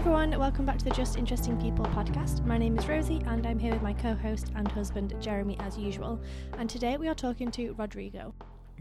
everyone, welcome back to the Just Interesting People podcast. My name is Rosie and I'm here with my co host and husband Jeremy as usual. And today we are talking to Rodrigo.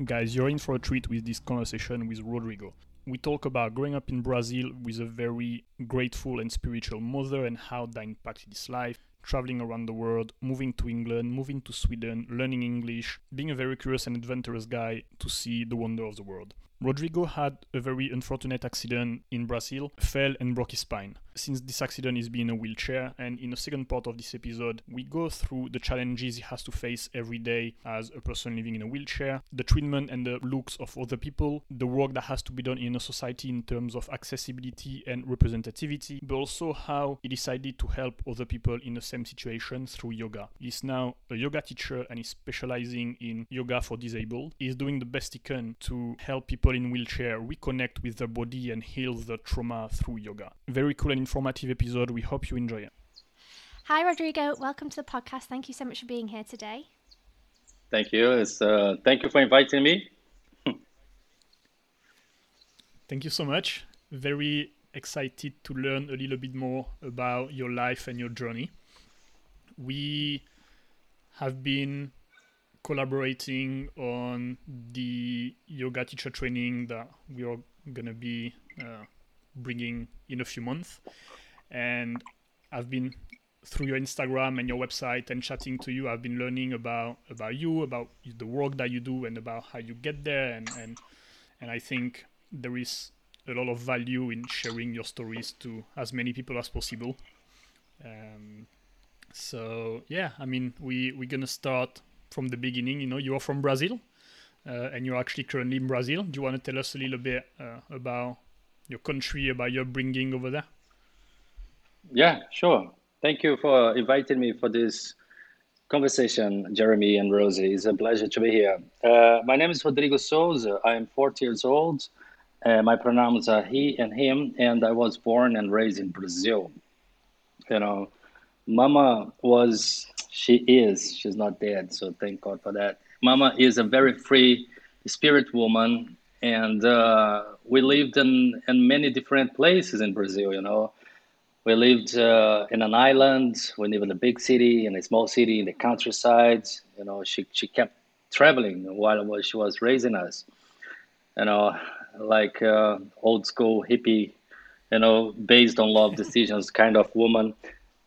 Guys, you're in for a treat with this conversation with Rodrigo. We talk about growing up in Brazil with a very grateful and spiritual mother and how that impacted his life, traveling around the world, moving to England, moving to Sweden, learning English, being a very curious and adventurous guy to see the wonder of the world. Rodrigo had a very unfortunate accident in Brazil, fell and broke his spine. Since this accident, been in a wheelchair, and in the second part of this episode, we go through the challenges he has to face every day as a person living in a wheelchair, the treatment and the looks of other people, the work that has to be done in a society in terms of accessibility and representativity, but also how he decided to help other people in the same situation through yoga. He's now a yoga teacher and is specializing in yoga for disabled. He's doing the best he can to help people in wheelchair reconnect with their body and heal the trauma through yoga. Very cool and informative episode. We hope you enjoy it. Hi, Rodrigo. Welcome to the podcast. Thank you so much for being here today. Thank you. It's, uh, thank you for inviting me. thank you so much. Very excited to learn a little bit more about your life and your journey. We have been collaborating on the yoga teacher training that we are going to be uh, bringing in a few months. And I've been through your Instagram and your website and chatting to you. I've been learning about about you, about the work that you do, and about how you get there. And and and I think there is a lot of value in sharing your stories to as many people as possible. Um, so yeah, I mean, we we're gonna start from the beginning. You know, you are from Brazil, uh, and you're actually currently in Brazil. Do you want to tell us a little bit uh, about your country, about your bringing over there? Yeah, sure. Thank you for inviting me for this conversation, Jeremy and Rosie. It's a pleasure to be here. Uh, my name is Rodrigo Souza. I am 40 years old. Uh, my pronouns are he and him, and I was born and raised in Brazil. You know, Mama was she is. She's not dead, so thank God for that. Mama is a very free spirit woman, and uh, we lived in, in many different places in Brazil. You know, we lived uh, in an island. We lived in a big city, in a small city, in the countryside. You know, she she kept traveling while she was raising us. You know, like uh, old school hippie, you know, based on love decisions kind of woman.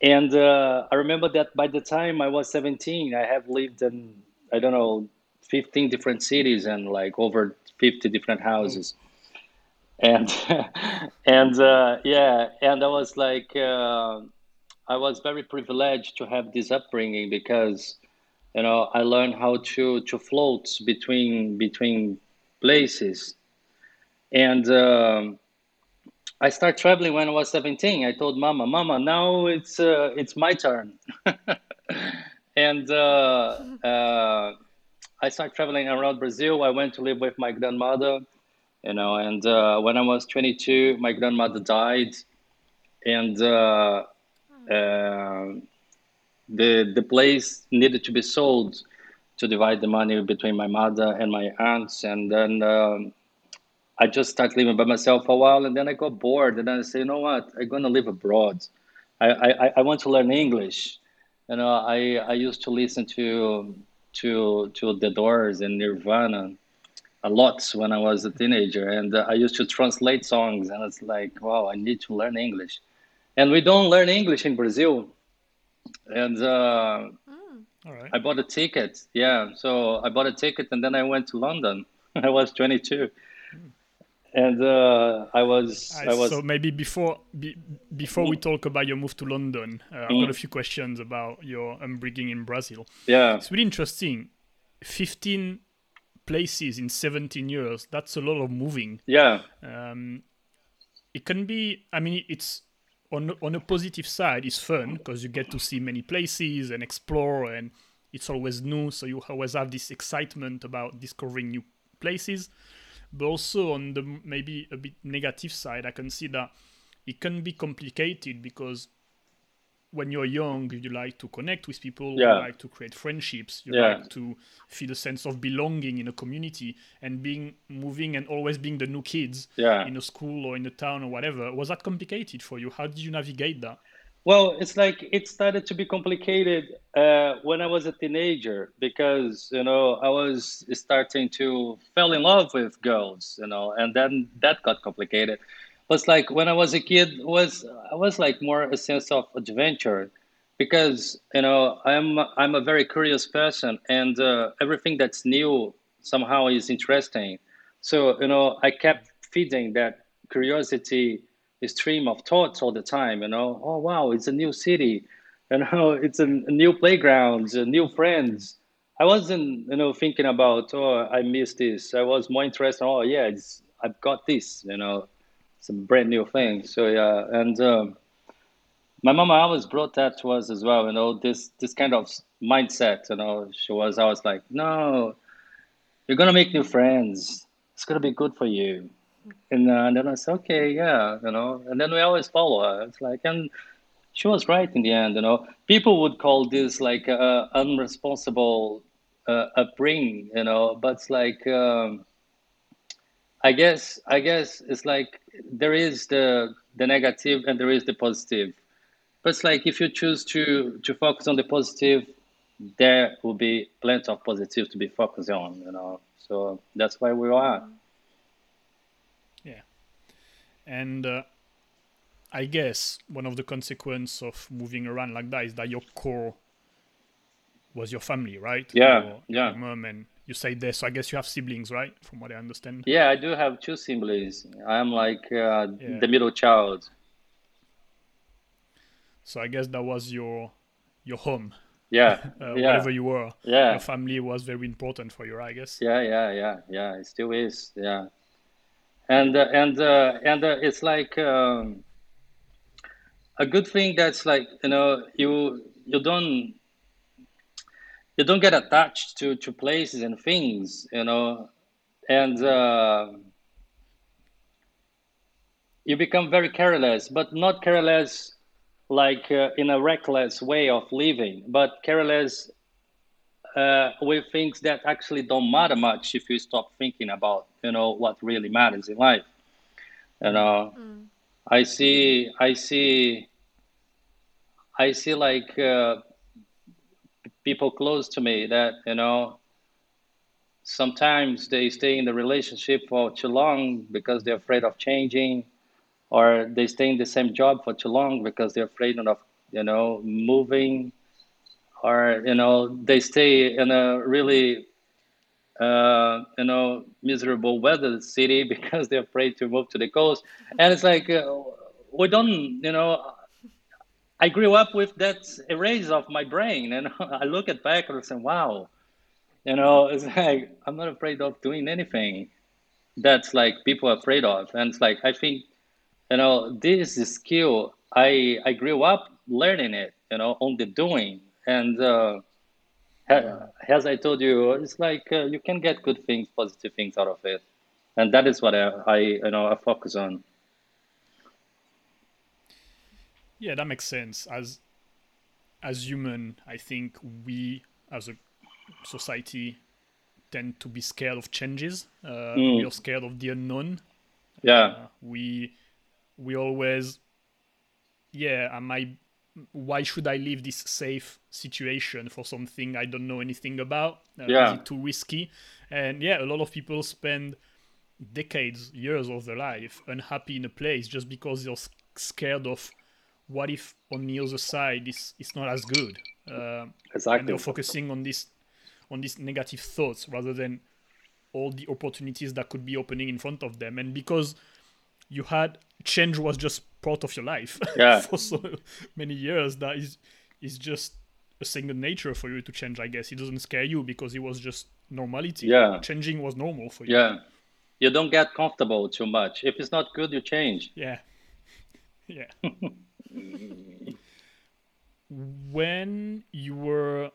And uh, I remember that by the time I was 17, I have lived in, I don't know, 15 different cities and like over 50 different houses. And, and uh, yeah, and I was like, uh, I was very privileged to have this upbringing because, you know, I learned how to, to float between, between places. And, um, I started traveling when I was 17. I told Mama, Mama, now it's uh, it's my turn, and uh, uh, I started traveling around Brazil. I went to live with my grandmother, you know, and uh, when I was 22, my grandmother died, and uh, uh, the the place needed to be sold to divide the money between my mother and my aunts, and then. Um, I just started living by myself for a while, and then I got bored, and I said, you know what, I'm gonna live abroad. I, I, I want to learn English. You know, I, I used to listen to to to The Doors and Nirvana a lot when I was a teenager, and uh, I used to translate songs, and it's like, wow, I need to learn English, and we don't learn English in Brazil, and uh, mm. I bought a ticket. Yeah, so I bought a ticket, and then I went to London. I was 22 and uh, I was I was so maybe before be, before we talk about your move to London, uh, I've got a mm. few questions about your upbringing in Brazil. Yeah, it's really interesting. Fifteen places in seventeen years. That's a lot of moving. Yeah, um, it can be. I mean, it's on on a positive side. It's fun because you get to see many places and explore, and it's always new. So you always have this excitement about discovering new places but also on the maybe a bit negative side, I can see that it can be complicated because when you're young, you like to connect with people, Yeah. you like to create friendships, you Yeah. like to feel a sense of belonging in a community, and being moving and always being the new kids Yeah. in a school or in a town or whatever. Was that complicated for you? How did you navigate that? Well, it's like it started to be complicated uh, when I was a teenager because you know I was starting to fall in love with girls, you know, and then that got complicated. But it's like when I was a kid, was I was like more a sense of adventure because you know I'm I'm a very curious person and uh, everything that's new somehow is interesting. So you know I kept feeding that curiosity stream of thoughts all the time. You know, oh wow, it's a new city, you know, it's a, new playgrounds, uh, new friends. I wasn't, you know, thinking about oh I missed this. I was more interested. Oh yeah, it's I've got this. You know, it's a brand new thing. So yeah, and um, my mama always brought that to us as well. You know, this this kind of mindset. You know, she was always like, no, you're gonna make new friends. It's gonna be good for you. And, uh, then I said, okay, yeah, you know. And then we always follow her. It's like, and she was right in the end, you know. People would call this like uh, unresponsible uh, upbringing, you know. But it's like, um, I guess, I guess it's like there is the the negative and there is the positive. But it's like if you choose to to focus on the positive, there will be plenty of positive to be focused on, you know. So that's why we are. And uh, I guess one of the consequences of moving around like that is that your core was your family, right? Yeah, Your- yeah. Your mom and you say this. so I guess you have siblings, right? From what I understand. Yeah, I do have two siblings. I'm like uh, Yeah. the middle child. So I guess that was your your home, Yeah, uh, yeah, wherever you were. yeah, Your family was very important for you, I guess. yeah, yeah, yeah, yeah. It still is. Yeah, and uh, and uh, and uh, it's like um, a good thing that's like you know you you don't you don't get attached to to places and things, you know, and. Uh, you become very careless, but not careless like uh, in a reckless way of living, but careless uh, with things that actually don't matter much if you stop thinking about, you know, what really matters in life. You know, I see, I see, I see like uh, people close to me that you know sometimes they stay in the relationship for too long because they're afraid of changing or they stay in the same job for too long because they're afraid of you know moving or you know they stay in a really uh, you know miserable weather city because they're afraid to move to the coast. And it's like uh, we don't you know i grew up with that erase of my brain and i look at back and say wow. You know it's like i'm not afraid of doing anything that's like people are afraid of. And it's like i think you know this skill i i grew up learning it you know on the doing and uh, ha- as i told you it's like uh, you can get good things positive things out of it and that is what i, I you know i focus on Yeah, that makes sense. As as human, I think we as a society tend to be scared of changes. Uh, We are scared of the unknown. yeah We we always yeah, am I why should I leave this safe situation for something I don't know anything about? Uh, Yeah. Is it too risky? And yeah, a lot of people spend decades, years of their life unhappy in a place just because they're scared of what if on the other side it's, it's not as good. Uh, and they're focusing on this on these negative thoughts rather than all the opportunities that could be opening in front of them and because you had change was just part of your life Yeah. for so many years that is is just a second nature for you to change i guess it doesn't scare you because it was just normality Yeah. changing was normal for you yeah you don't get comfortable too much if it's not good you change Yeah. Yeah. when you were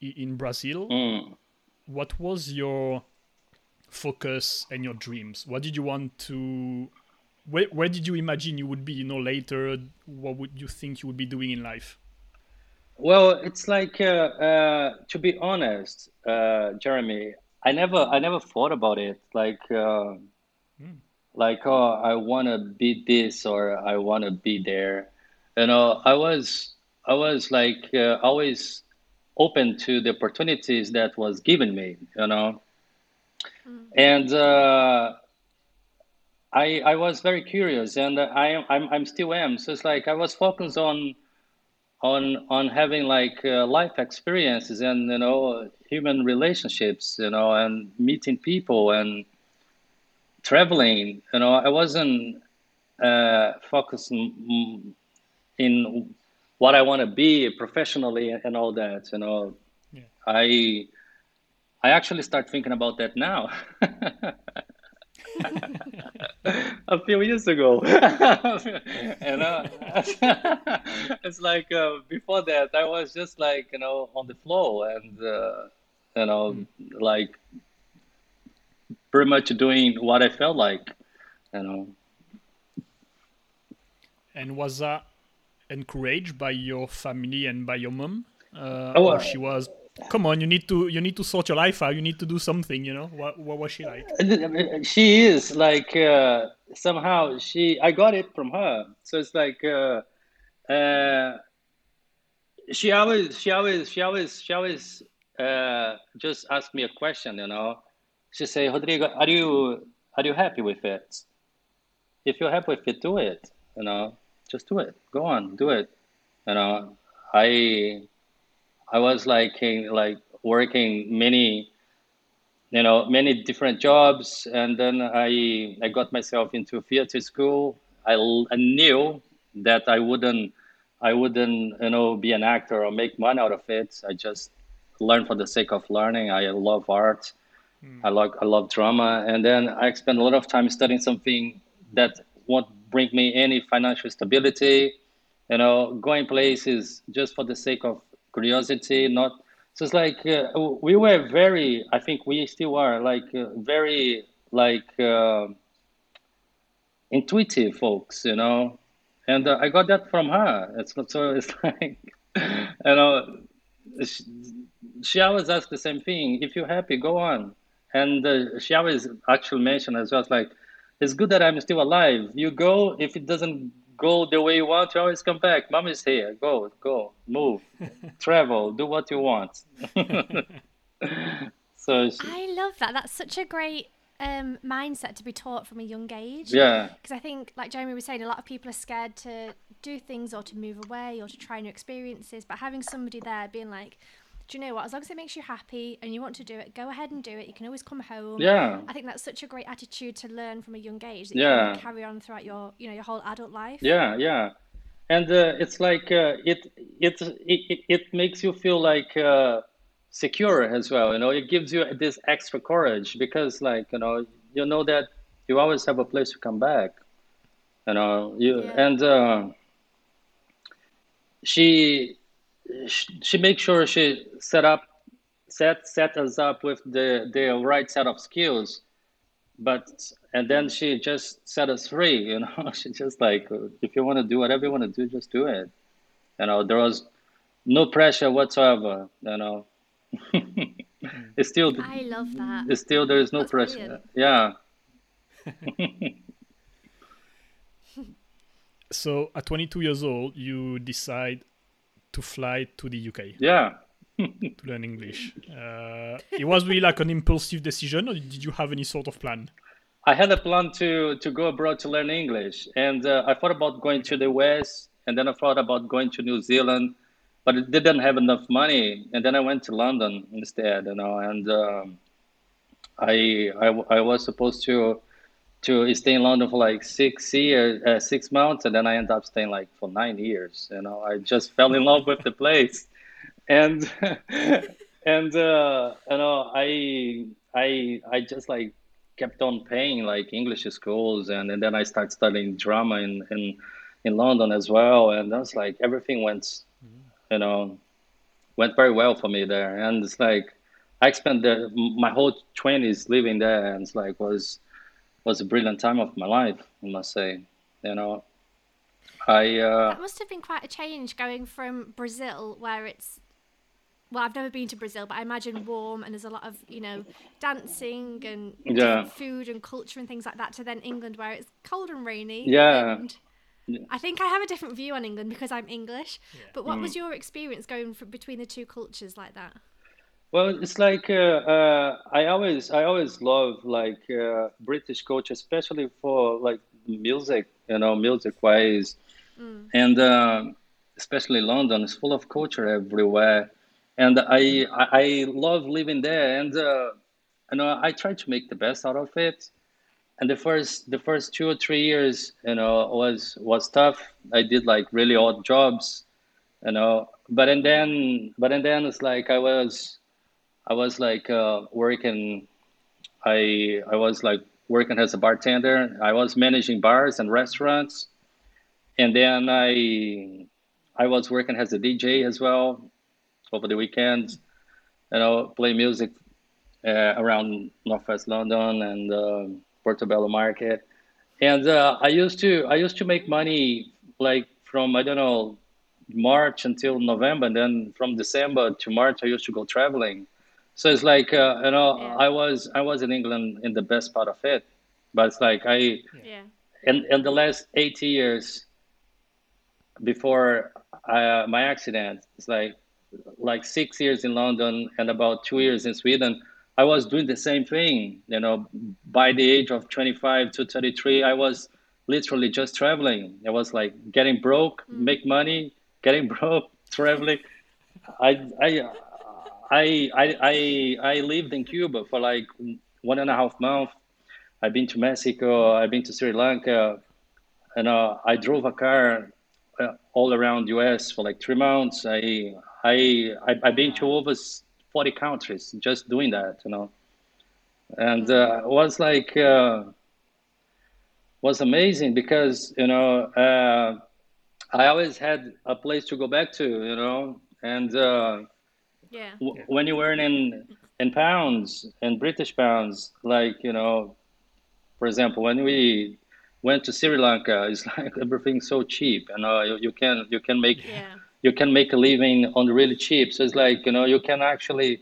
in Brazil, Mm. what was your focus and your dreams? What did you want to where, where did you imagine you would be you know later? What would you think you would be doing in life? Well it's like uh, uh, to be honest uh, jeremy i never i never thought about it. Like mm. like oh i want to be this or i want to be there. You know i was i was like uh, always open to the opportunities that was given me you know? Mm. and uh, I, I was very curious and I I'm, I'm still am. So it's like I was focused on on on having like uh, life experiences and you know human relationships you know and meeting people and traveling you know. I wasn't uh, focused in what I want to be professionally and all that you know. Yeah. I I actually start thinking about that now a few years ago. and uh, it's like uh, before that, I was just like, you know, on the flow and, uh, you know, mm. like pretty much doing what I felt like, you know. And was that encouraged by your family and by your mom? Uh, oh, or she was come on you need to you need to sort your life out. You need to do something you know? What, what was she like? She is like uh, somehow she i got it from her. So it's like uh, uh, she always she always she always she always uh, just asked me a question you know? She say rodrigo are you are you happy with it? If you're happy with it do it you know? Just do it. Go on do it. You know? I I was like like working many, you know, many different jobs, and then I I got myself into theater school. I, I knew that I wouldn't I wouldn't you know be an actor or make money out of it. I just learned for the sake of learning. I love art. Mm. I like I love drama, and then I spent a lot of time studying something that won't bring me any financial stability. You know, going places just for the sake of curiosity, not so it's like uh, we were very i think we still are like uh, very like uh, intuitive folks you know? And uh, i got that from her. It's not so it's like you know she, she, always asks the same thing if you're happy go on. And uh, she always actually mentioned as well like it's good that i'm still alive. You go if it doesn't go the way you want, you always come back. Mom is here. Go, go, move, travel, do what you want. so she, I love that. That's such a great um, mindset to be taught from a young age. Yeah. Because I think, like Jeremy was saying, a lot of people are scared to do things or to move away or to try new experiences. But having somebody there being like, do you know what? As long as it makes you happy and you want to do it, go ahead and do it. You can always come home. Yeah. I think that's such a great attitude to learn from a young age that yeah. you can carry on throughout your, you know, your whole adult life. Yeah, yeah. And uh, it's like uh, it, it, it, it makes you feel like uh, secure as well. You know, it gives you this extra courage because, like, you know, you know that you always have a place to come back. You know, you yeah. and uh, she she makes sure she set up set set us up with the the right set of skills. But and then she just set us free you know? She just like if you want to do whatever you want to do just do it. You know there was no pressure whatsoever you know? It's still i love that. it's still there is no That's pressure. brilliant. yeah. So at 22 years old you decide to fly to the UK. Yeah. to learn English. Uh, it was really like an impulsive decision, or did you have any sort of plan? I had a plan to to go abroad to learn English, and uh, I thought about going to the West, and then I thought about going to New Zealand, but it didn't have enough money, and then I went to London instead, you know, and um, I, I I was supposed to to stay in London for like six years, uh, six months, and then I ended up staying like for nine years. You know, I just fell in love with the place, and and uh, you know, I I I just like kept on paying like English schools, and, and then I started studying drama in in in London as well, and that's like everything went, you know, went very well for me there, and it's like I spent the, my whole twenties living there, and it's like was was a brilliant time of my life. I must say, you know, I uh, That must have been quite a change going from Brazil, where it's well, I've never been to Brazil, but I imagine warm and there's a lot of you know dancing and Yeah. food and culture and things like that. To then England, where it's cold and rainy. Yeah. and I think I have a different view on England because I'm English. But what Mm. was your experience going from between the two cultures like that? Well, it's like uh, uh, I always I always love like uh, British culture, especially for like music, you know, music wise, and um especially London is full of culture everywhere, and I I, I love living there, and uh, you know I try to make the best out of it. And the first the first two or three years, you know, was was tough. I did like really odd jobs, you know, but and then but and then it's like I was I was like uh, working. I I was like working as a bartender. I was managing bars and restaurants, and then I I was working as a DJ as well over the weekends. You know, play music uh, around Northwest London and uh, Portobello Market. And uh, I used to I used to make money like from I don't know March until November, and then from December to March I used to go traveling. So it's like uh, you know Yeah. I was I was in England in the best part of it, but it's like I Yeah. in in the last eight years before uh, my accident, it's like like six years in London and about two years in Sweden. I was doing the same thing. You know, by the age of 25 to 33, I was literally just traveling. I was like getting broke, make money, getting broke, traveling. I I I I I I lived in Cuba for like one and a half months. I've been to Mexico. I've been to Sri Lanka, and uh, I drove a car uh, all around U.S. for like three months. I I I I've been to over forty countries just doing that, you know, and uh, it was like uh, was amazing because you know uh, I always had a place to go back to, you know, and. Uh, Yeah. w- when you earn in in pounds in British pounds, like you know, for example, when we went to Sri Lanka, it's like everything's so cheap, and uh, you, you can you can make Yeah. you can make a living on really cheap. So it's like you know you can actually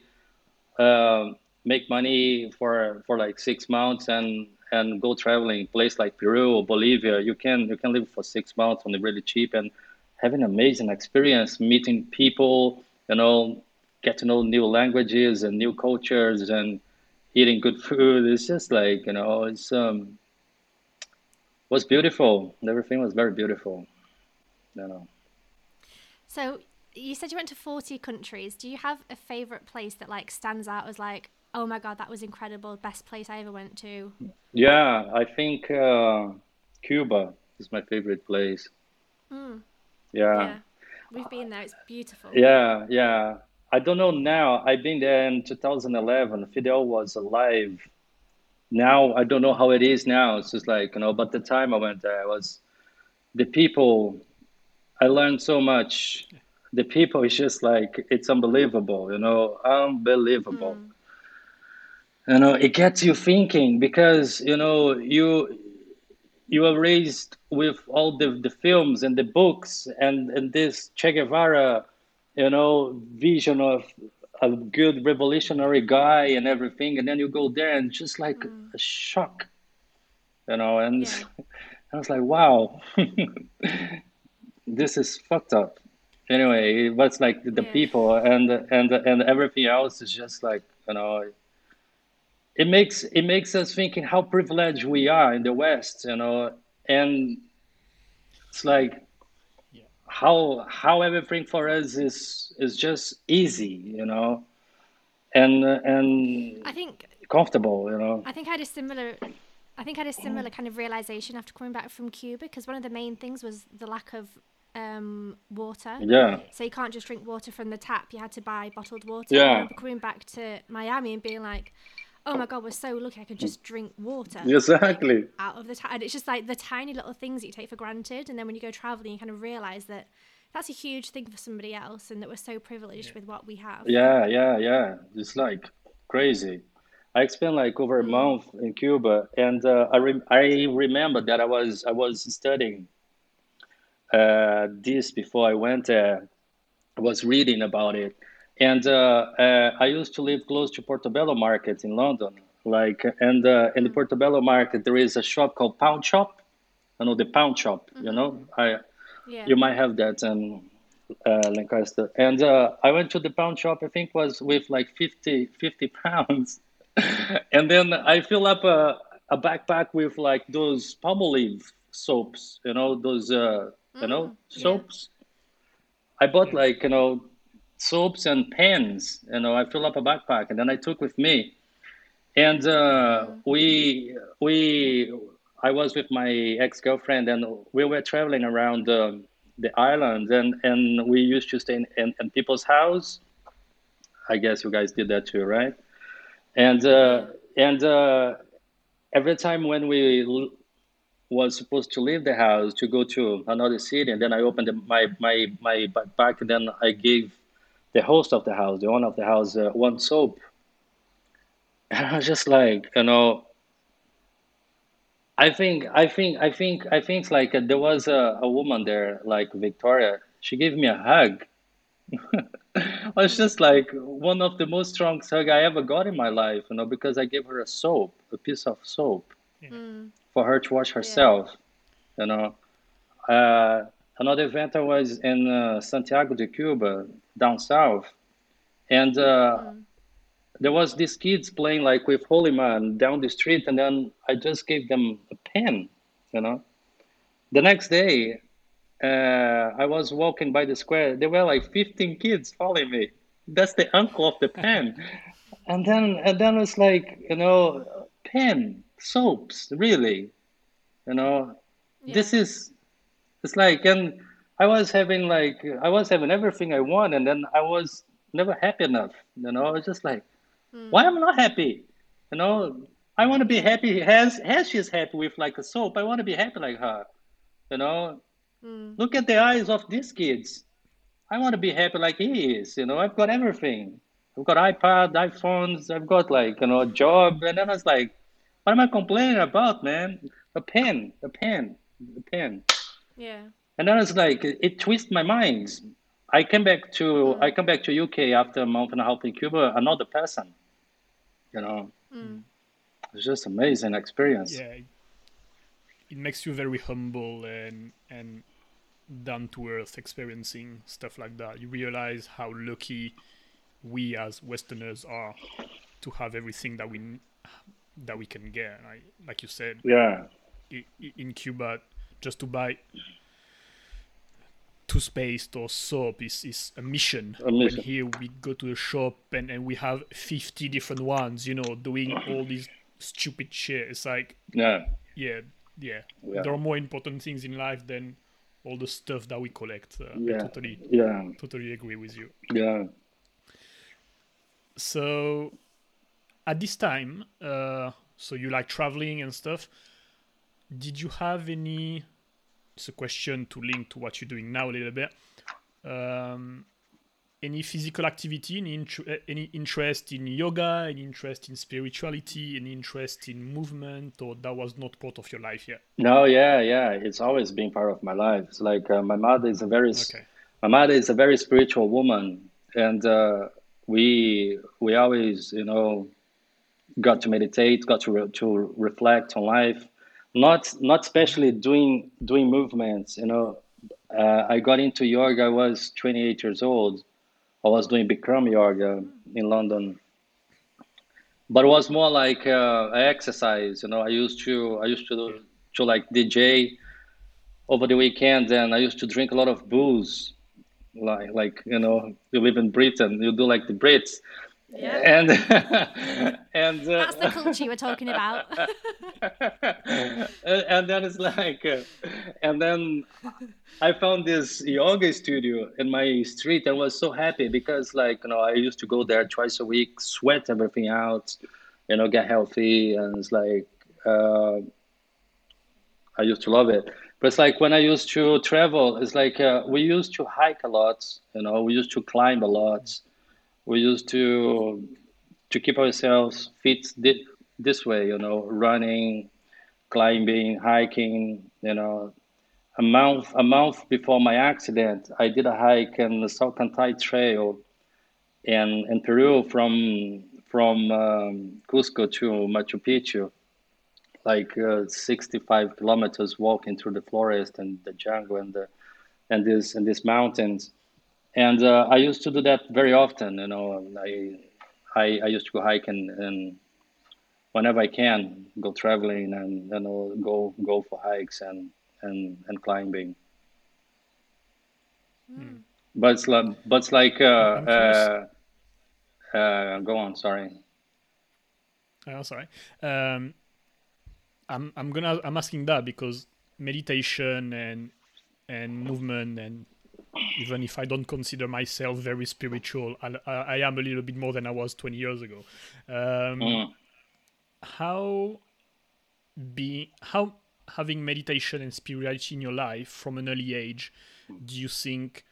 um make money for for like six months and and go traveling place like Peru or Bolivia. You can you can live for six months on the really cheap and have an amazing experience meeting people. You know, get to know new languages and new cultures and eating good food. It's just like you know it's um was beautiful. Everything was very beautiful. You know. So you said you went to 40 countries. Do you have a favorite place that like stands out as like, oh my god, that was incredible, best place I ever went to? Yeah, I think uh, Cuba is my favorite place. Mm, Yeah, yeah. We've been there. It's beautiful. yeah, yeah. I don't know now. I've been there in 2011. Fidel was alive. Now I don't know how it is now. It's just like, you know, but the time I went there was the people. I learned so much. The people is just like it's unbelievable, you know, unbelievable. Mm, You know, it gets you thinking because, you know, you you were raised with all the, the films and the books and, and this Che Guevara, you know, vision of a good revolutionary guy and everything, and then you go there and just like mm. a shock, you know, and Yeah. I was like, wow, this is fucked up. Anyway, it was like the, Yeah. people and and and everything else is just like you know it makes it makes us thinking how privileged we are in the West, you know, and it's like. How how everything for us is is just easy, you know, and and I think comfortable, you know. I think I had a similar. I think I had a similar kind of realization after coming back from Cuba because one of the main things was the lack of um, water. Yeah, So you can't just drink water from the tap. You had to buy bottled water. Yeah. Coming back to Miami and being like, "Oh my god, we're so lucky! I could just drink water exactly. out of the tap." And it's just like the tiny little things that you take for granted, and then when you go traveling, you kind of realize that that's a huge thing for somebody else, and that we're so privileged with what we have. Yeah, yeah, yeah. It's like crazy. I spent like over a month in Cuba, and uh, I re- I remember that I was I was studying uh, this before I went there. I was reading about it, and uh, uh, I used to live close to Portobello Market in London. Like, and uh, in the Portobello Market, there is a shop called Pound Shop. I know the Pound Shop. You know, I Yeah. you might have that in uh, Lancaster. And uh, I went to the pound shop, I think was with like 50, 50 pounds. and then I fill up a, a backpack with like those palmolive soaps, you know, those, uh, you know, soaps. I bought like, you know, soaps and pens, you know, I fill up a backpack and then I took with me. And uh, we, we, I was with my ex-girlfriend and we were traveling around um, the island and, and we used to stay in, in, in people's house. I guess you guys did that too, right? And uh, and uh, every time when we l- was supposed to leave the house to go to another city, and then I opened my my my backpack, and then I gave the host of the house, the owner of the house, uh, one soap. And I was just like, you know, I think, I think, I think, I think like uh, there was a, a woman there, like Victoria. She gave me a hug. I was just like one of the most strong hug I ever got in my life, you know, because I gave her a soap, a piece of soap, for her to wash herself, you know. Uh, another event I was in uh, Santiago de Cuba, down south, and uh, there was these kids playing like with Holy Man down the street, and then I just gave them a pen, you know. The next day, uh, I was walking by the square. There were like 15 kids following me. That's the uncle of the pen. And then, and then it's like, you know, pen, soaps, really, you know, this is, it's like, and I was having like, I was having everything I want, and then I was never happy enough, you know. I was just like, hmm. why am I not happy? You know, I want to be happy as as she's happy with like a soap. I want to be happy like her. You know, hmm. look at the eyes of these kids. I want to be happy like he is. You know, I've got everything. I've got iPad, iPhones. I've got like you know a job, and then I was like, what am I complaining about, man? A pen, a pen, a pen. Yeah. And then it's like it, it twists my mind. I came back to mm. I come back to UK after a month and a half in Cuba, another person. You know, mm. it's just amazing experience. Yeah, it, it makes you very humble and and down to earth, experiencing stuff like that. You realize how lucky we as Westerners are to have everything that we that we can get. Like, like you said, Yeah, i- i- in Cuba, just to buy toothpaste or soap is, is a mission. A mission. When here we go to the shop and, and we have 50 different ones, you know, doing all these stupid shit. It's like, yeah, yeah, yeah, Yeah. There are more important things in life than all the stuff that we collect. Uh, yeah, I totally, yeah, totally agree with you. yeah. So, at this time, uh, so you like traveling and stuff. Did you have any? It's a question to link to what you're doing now a little bit. Um, any physical activity, any, int- uh, any interest in yoga, any interest in spirituality, any interest in movement, or that was not part of your life yet? No, yeah, yeah. It's always been part of my life. It's like uh, my mother is a very, Okay. my mother is a very spiritual woman, and uh, we we always, you know, got to meditate, got to re- to reflect on life. Not not especially doing doing movements. You know, uh, I got into yoga. I was 28 years old. I was doing Bikram yoga in London, but it was more like uh, exercise. You know, I used to I used to do, to like DJ over the weekend, and I used to drink a lot of booze. Like like you know, you live in Britain, you do like the Brits, Yeah. and and uh, That's the culture you were talking about. and then it's like, uh, and then I found this yoga studio in my street and was so happy because, like, you know, I used to go there twice a week, sweat everything out, you know, get healthy, and it's like, uh, I used to love it. But it's like when I used to travel, it's like uh, we used to hike a lot, you know, we used to climb a lot, we used to to keep ourselves fit this way, you know, running, climbing, hiking, you know. A month, a month before my accident, I did a hike in the Salcantay Trail in, in Peru from from um, Cusco to Machu Picchu, like uh, 65 kilometers walking through the forest and the jungle and the and this and these mountains. And uh, I used to do that very often. You know, I I, I used to go hiking and whenever I can, go traveling and you know go go for hikes and and and climbing. Mm. But it's like but it's like uh, uh, uh, go on. Sorry. Oh, sorry. Um, I'm I'm gonna I'm asking that because meditation and and movement and even if I don't consider myself very spiritual, I, I am a little bit more than I was 20 years ago. Um, mm. How be how having meditation and spirituality in your life from an early age do you think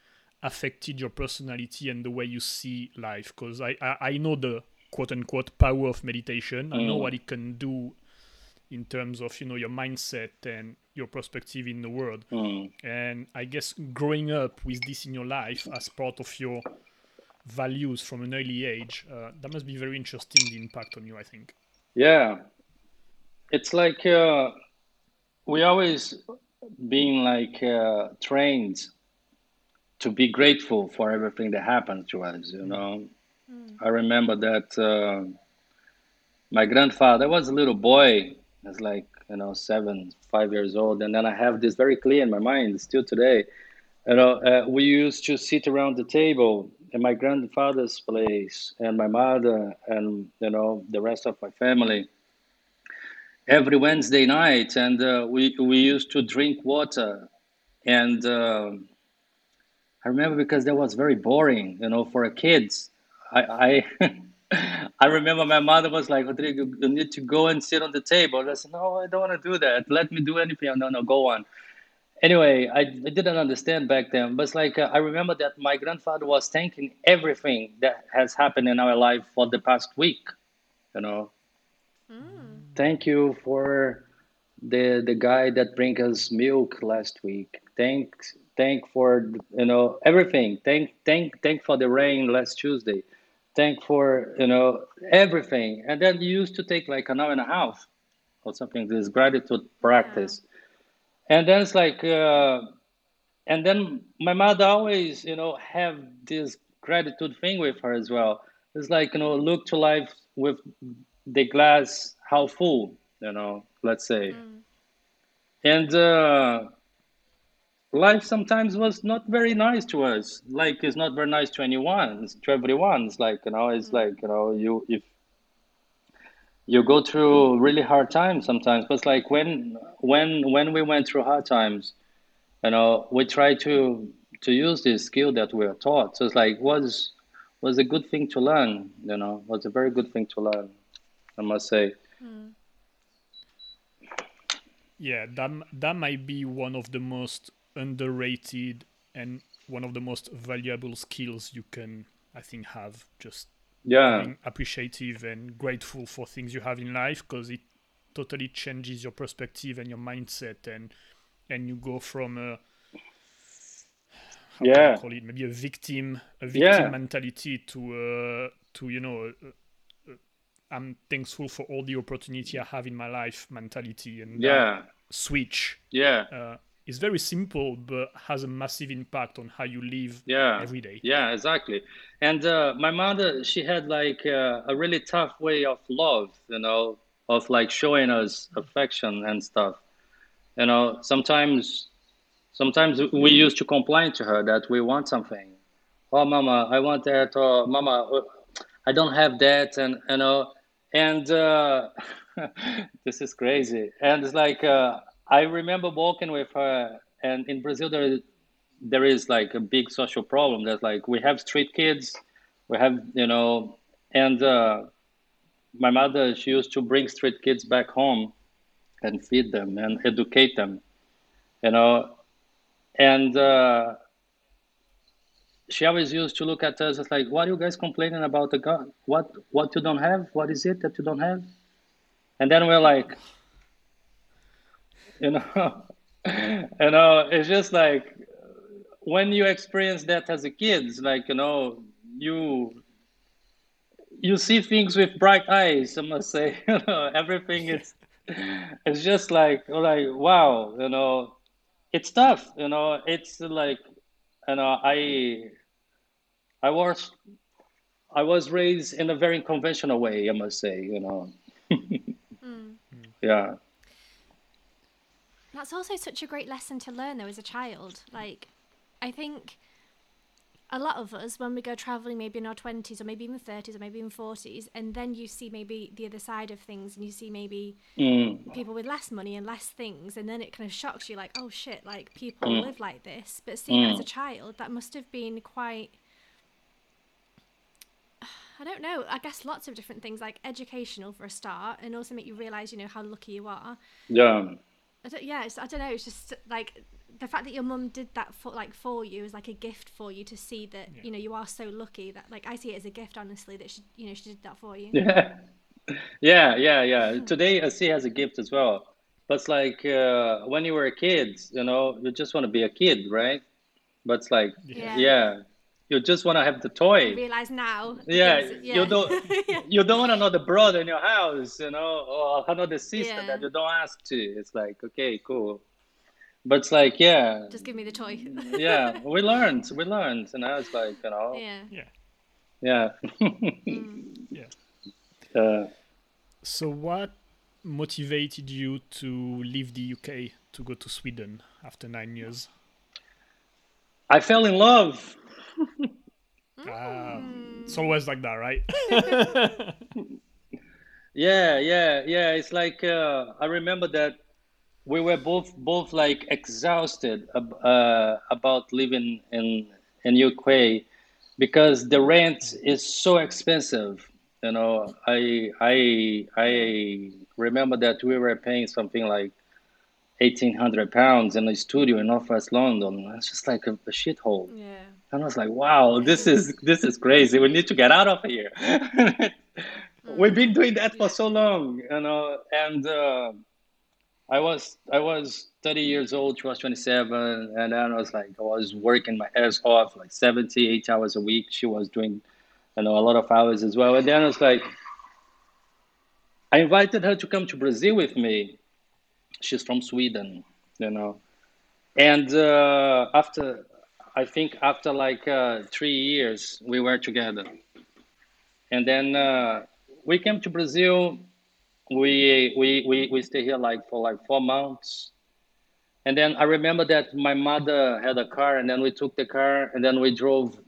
affected your personality and the way you see life? Because I, I, I know the quote unquote power of meditation. I know mm. what it can do in terms of you know your mindset and your perspective in the world. Mm. And I guess growing up with this in your life as part of your values from an early age, uh, that must be very interesting. The impact on you, I think. Yeah, it's like uh, we always being like uh, trained to be grateful for everything that happens to us. You know, mm. I remember that uh, my grandfather was a little boy. Like you know seven, five years old, and then I have this very clear in my mind still today. You know, uh, we used to sit around the table in my grandfather's place, and my mother, and you know the rest of my family every Wednesday night, and uh, we we used to drink water and. Uh, I remember because that was very boring, you know, for a kids. I I, I remember my mother was like, Rodrigo, you need to go and sit on the table. I said, no, I don't want to do that. Let me do anything. No, no, go on. Anyway, I, I didn't understand back then, but it's like uh, I remember that my grandfather was thanking everything that has happened in our life for the past week. You know, mm. thank you for the the guy that bring us milk last week. Thanks thank for you know everything thank thank thank for the rain last tuesday thank for you know everything and then you used to take like an hour and a half or something this gratitude practice yeah. and then it's like uh, and then my mother always you know have this gratitude thing with her as well it's like you know look to life with the glass half full you know let's say mm. and uh life sometimes was not very nice to us. Like it's not very nice to anyone, to everyone. It's like you know, it's like you know, you if you go through really hard times sometimes. But it's like when when when we went through hard times, you know, we try to to use this skill that we are taught. So it's like was was a good thing to learn. You know, was a very good thing to learn. I must say. Mm. Yeah, that that might be one of the most underrated and one of the most valuable skills you can, I think, have. Just yeah, being appreciative and grateful for things you have in life because it totally changes your perspective and your mindset, and and you go from a yeah, call it maybe a victim, a victim yeah. mentality to uh, to you know. Uh, uh, I'm thankful for all the opportunity I have in my life mentality and yeah switch yeah uh, is very simple but has a massive impact on how you live yeah. every day. Yeah, exactly. And uh, my mother, she had like uh, a really tough way of love, you know, of like showing us affection and stuff. You know, sometimes, sometimes we used to complain to her that we want something. Oh, mama, I want that. Or mama, uh, I don't have that. And you know, and uh, this is crazy. And it's like uh, I remember walking with her, and in Brazil there there is like a big social problem. There's like we have street kids, we have you know, and uh, my mother she used to bring street kids back home and feed them and educate them, you know, and uh, she always used to look at us as like, "What are you guys complaining about the gun? What what you don't have? What is it that you don't have?" And then we're like, you know, you know, it's just like when you experience that as a kid, like you know, you you see things with bright eyes. I must say, you know, everything is it's just like like wow, you know, it's tough, you know, it's like you know, I I was I was raised in a very conventional way, I must say, you know. mm. Yeah. That's also such a great lesson to learn though as a child. Like I think a lot of us when we go traveling maybe in our 20s or maybe even 30s or maybe even 40s and then you see maybe the other side of things and you see maybe mm. people with less money and less things and then it kind of shocks you like oh shit like people mm. live like this but seeing mm. as a child that must have been quite I don't know. I guess lots of different things, like educational for a start, and also make you realize, you know, how lucky you are. Yeah. I don't, yeah, I don't know. It's just like the fact that your mum did that for like for you is like a gift for you to see that yeah. you know you are so lucky that like I see it as a gift, honestly, that she you know she did that for you. Yeah. Yeah, yeah, yeah. Today I see it as a gift as well. But it's like uh, when you were a kid, you know, you just want to be a kid, right? But it's like, yeah, yeah you just want to have the toy. I realize now. Yeah, yeah. you don't you don't want another brother in your house, you know, or another sister yeah. that you don't ask to. It's like okay, cool, but it's like yeah, just give me the toy. yeah, we learned, we learned, and I was like, you know, yeah, yeah, yeah, mm. yeah. Uh, so what motivated you to leave the UK to go to Sweden after nine years? I fell in love it's always like that, right? yeah, yeah, yeah. It's like uh, I remember that we were both both like exhausted uh, about living in in UK because the rent is so expensive. You know, I I I remember that we were paying something like eighteen hundred pounds in a studio in Northwest London. It's just like a, a shithole. Yeah. And I was like, wow, this is this is crazy. We need to get out of here. We've been doing that for so long, you know. And uh, I was I was 30 years old. She was 27, and then I was like, I was working my ass off, like 70, 80 hours a week. She was doing, you know, a lot of hours as well. And then I was like, I invited her to come to Brazil with me. She's from Sweden, you know. And uh, after I think after like uh, three years, we were together. And then uh, we came to Brazil. We, we, we, we stayed here like for like four months. And then I remember that my mother had a car, and then we took the car, and then we drove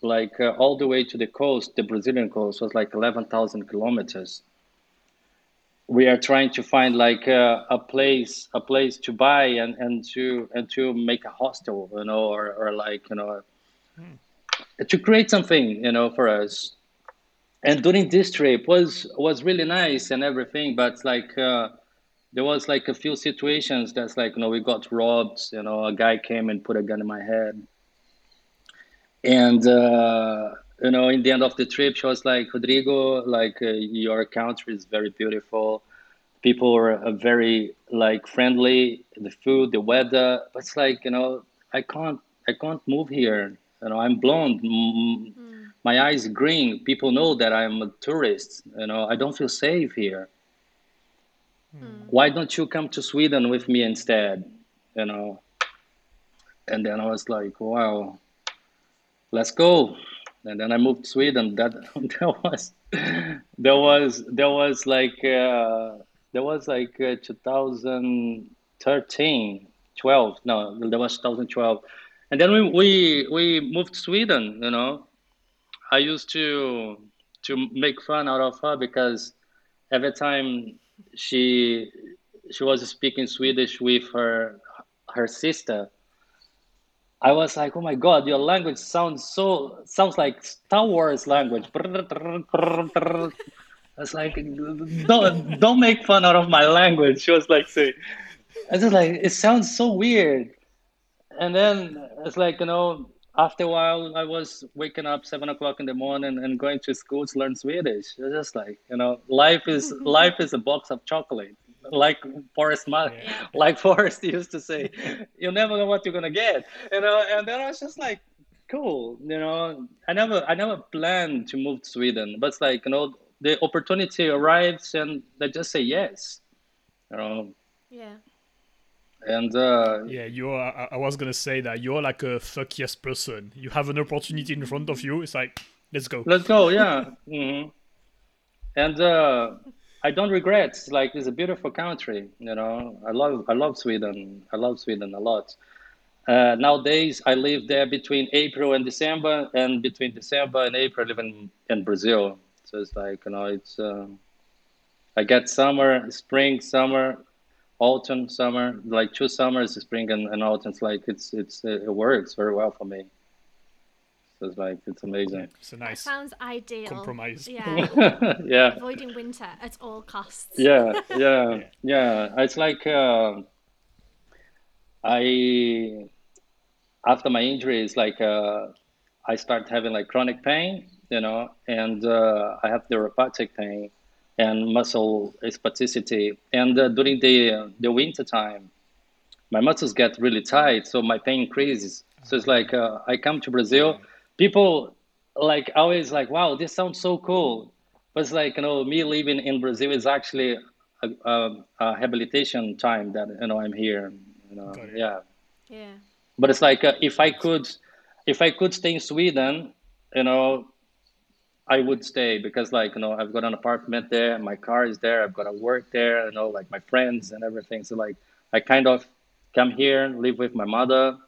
like uh, all the way to the coast, the Brazilian coast. Was like 11,000 kilometers we are trying to find like a, a, place a place to buy and, and to and to make a hostel you know or, or like you know hmm. to create something you know for us and during this trip was was really nice and everything but like uh, there was like a few situations that's like you know we got robbed you know a guy came and put a gun in my head and uh, you know, in the end of the trip, she was like, Rodrigo, like uh, your country is very beautiful. People are uh, very like friendly. The food, the weather, but it's like you know, I can't, I can't move here. You know, I'm blonde. Mm. My eyes green. People know that I'm a tourist. You know, I don't feel safe here. Mm. Why don't you come to Sweden with me instead? You know. And then I was like, wow, let's go and then I moved to Sweden. That there was there was there was like uh, there was like uh, 2013, 12. No, there was 2012, and then we we we moved to Sweden. You know, I used to to make fun out of her because every time she she was speaking Swedish with her her sister I was like, oh my god, your language sounds so sounds like Star Wars language. I was like, don't don't make fun out of my language. She was like saying, I was like, it sounds so weird. And then it's like, you know, after a while, I was waking up seven o'clock in the morning and going to school to learn Swedish. It's just like you know, life is mm-hmm. life is a box of chocolate. Like Forrest, yeah. like Forrest used to say, you never know what you're gonna get. You know, and then I was just like, cool. You know, I never I never planned to move to Sweden, but it's like you know, the opportunity arrives and they just say yes. You know. Yeah. And uh, yeah, you're. I, I was gonna say that you're like a fuck yes person. You have an opportunity in front of you. It's like, let's go. Let's go. Yeah. mm-hmm. And uh, I don't regret. Like it's a beautiful country. You know, I love. I love Sweden. I love Sweden a lot. Uh, nowadays, I live there between April and December, and between December and April, I live in, in Brazil. So it's like you know, it's. Uh, I get summer, spring, summer, autumn, summer, like two summers, spring and, and autumn. It's like it's it's it works very well for me. So it's like it's amazing. Yeah, it's a nice. That sounds ideal. Compromise. Yeah. yeah. Avoiding winter at all costs. Yeah, yeah, yeah. It's like uh, I after my injury, it's like uh, I start having like chronic pain, you know, and uh, I have neuropathic pain and muscle spasticity. And uh, during the the winter time, my muscles get really tight, so my pain increases. So it's like uh, I come to Brazil, people like always like, wow, this sounds so cool. But it's like you know, me living in Brazil is actually a, a, a rehabilitation time that you know I'm here. You know, yeah. Yeah. But it's like uh, if I could, if I could stay in Sweden, you know, I would stay because like you know I've got an apartment there, my car is there, I've got to work there, you know, like my friends and everything. So like I kind of come here, live with my mother.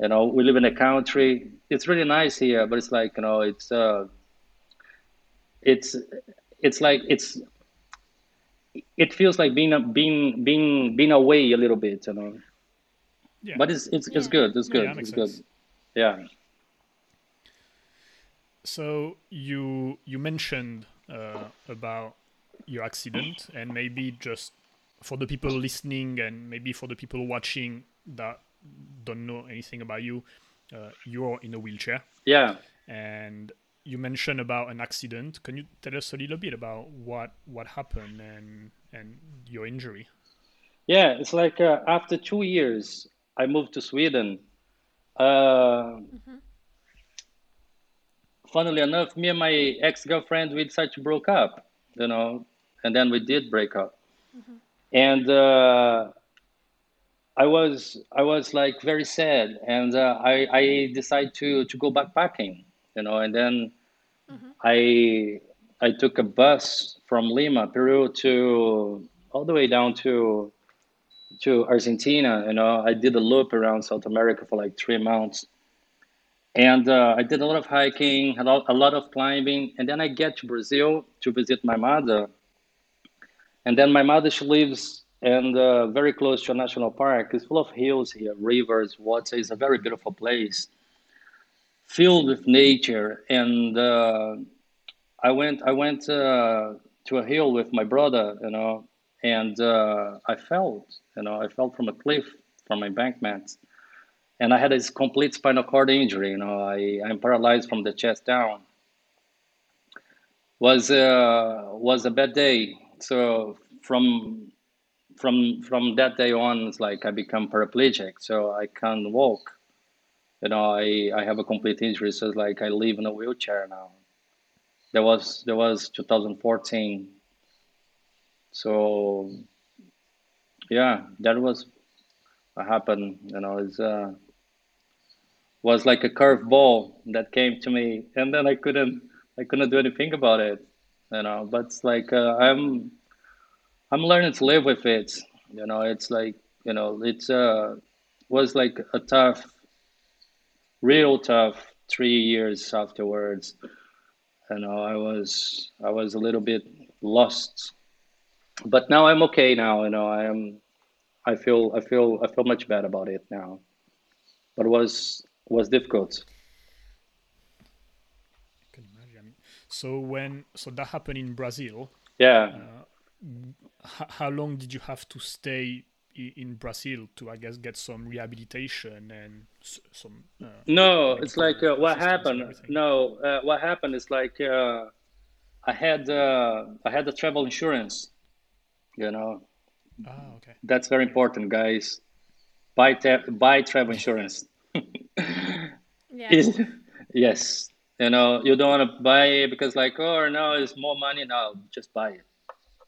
You know, we live in a country. It's really nice here, but it's like you know, it's uh, it's it's like it's it feels like being a, being being being away a little bit, you know. Yeah. But it's it's, it's good. It's good. Yeah, it's sense. good. Yeah. So you you mentioned uh, about your accident, and maybe just for the people listening, and maybe for the people watching that don't know anything about you, uh, you're in a wheelchair. Yeah. And you mentioned about an accident. Can you tell us a little bit about what what happened and and your injury? Yeah, it's like uh, after two years, I moved to Sweden. Uh, mm-hmm funnily enough, me and my ex girlfriend we decided to broke up, you know, and then we did break up, mm-hmm. and uh, I was I was like very sad, and uh, I I decided to to go backpacking, you know, and then mm-hmm. I I took a bus from Lima, Peru, to all the way down to to Argentina. You know, I did a loop around South America for like three months and uh, I did a lot of hiking, a lot, a lot of climbing, and then I get to Brazil to visit my mother. And then my mother, she lives and uh, very close to a national park. It's full of hills here, rivers, water. It's a very beautiful place, filled with nature. And uh, I went, I went uh, to a hill with my brother, you know, and uh, I fell, you know, I fell from a cliff from my embankment and I had this complete spinal cord injury. You know, I I'm paralyzed from the chest down. Was uh, was a bad day. So from from from that day on, it's like I become paraplegic. So I can't walk. You know, I I have a complete injury. So it's like I live in a wheelchair now. There was there was 2014. So yeah, that was what happened. You know, it's uh was like a curved ball that came to me, and then I couldn't I couldn't do anything about it, you know. But it's like uh, I'm I'm learning to live with it. You know, it's like you know, it's uh was like a tough, real tough three years afterwards. You know, I was I was a little bit lost, but now I'm okay. Now you know I am. I feel I feel I feel much better about it now. But it was was difficult. I can imagine. So when so that happened in Brazil. Yeah. Uh, how long did you have to stay in Brazil to, I guess, get some rehabilitation and some. Uh, no, it's like uh, what happened. No, uh, what happened is like uh, I had uh, I had the travel insurance. You know. Ah, okay. That's very important, guys. Buy ta- buy travel insurance. yeah. yes. You know, you don't want to buy it because like, oh no, it's more money. now. just buy it.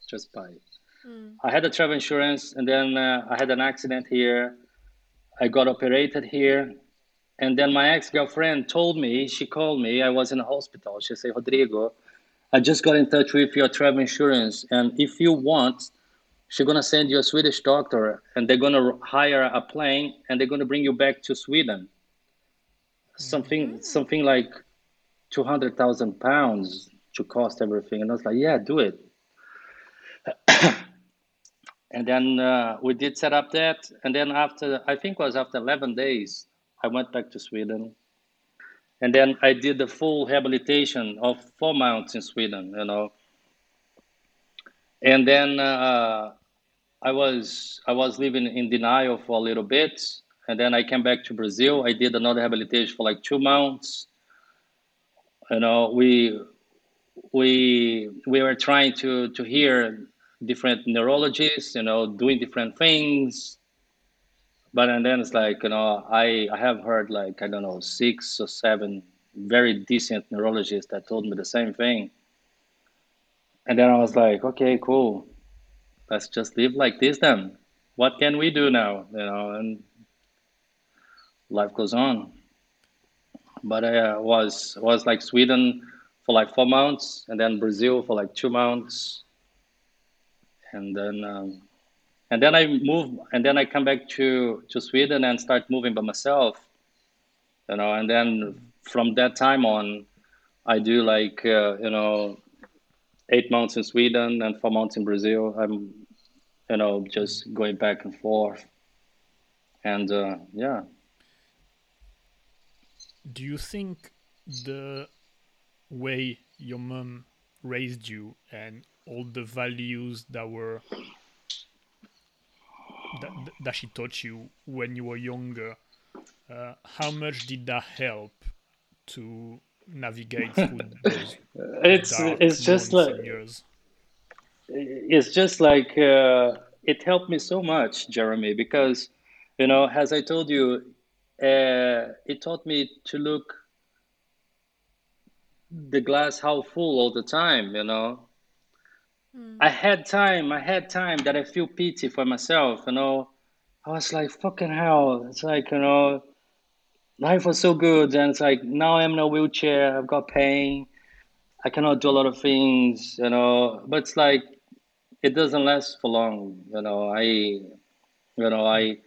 Just buy it. Mm. I had a travel insurance, and then uh, I had an accident here. I got operated here, and then my ex girlfriend told me she called me. I was in a hospital. She said, Rodrigo, I just got in touch with your travel insurance, and if you want, she's gonna send you a Swedish doctor, and they're gonna hire a plane, and they're gonna bring you back to Sweden. Something, mm-hmm. something like two hundred thousand pounds to cost everything, and I was like, yeah, do it. And then uh, we did set up that. And then after i think it was after 11 days i went back to sweden. And then i did the full rehabilitation of four months in sweden you know. And then uh, i was i was living in denial for a little bit. And then i came back to brazil. I did another rehabilitation for like two months you know we we we were trying to to hear different neurologists, you know, doing different things. But and then it's like, you know, I, I have heard like, I don't know, six or seven very decent neurologists that told me the same thing. And then I was like, okay, cool. Let's just live like this then. What can we do now? You know, and life goes on. But I uh, was was like Sweden for like four months, and then Brazil for like two months, and then um, and then I move and then I come back to to Sweden and start moving by myself, you know. And then from that time on, I do like uh, you know eight months in Sweden and four months in Brazil. I'm you know just going back and forth, and uh, yeah. Do you think the way your mom raised you and all the values that were that, that she taught you when you were younger uh, how much did that help to navigate through those it's it's just like years? it's just like uh, it helped me so much jeremy because you know as i told you uh, it taught me to look the glass half full all the time you know Mm. I had time. I had time that I feel pity for myself. You know, I was like, fucking hell. It's like you know, life was so good, and it's like now I'm in a wheelchair. I've got pain. I cannot do a lot of things. You know, but it's like it doesn't last for long. You know, I, you know, I,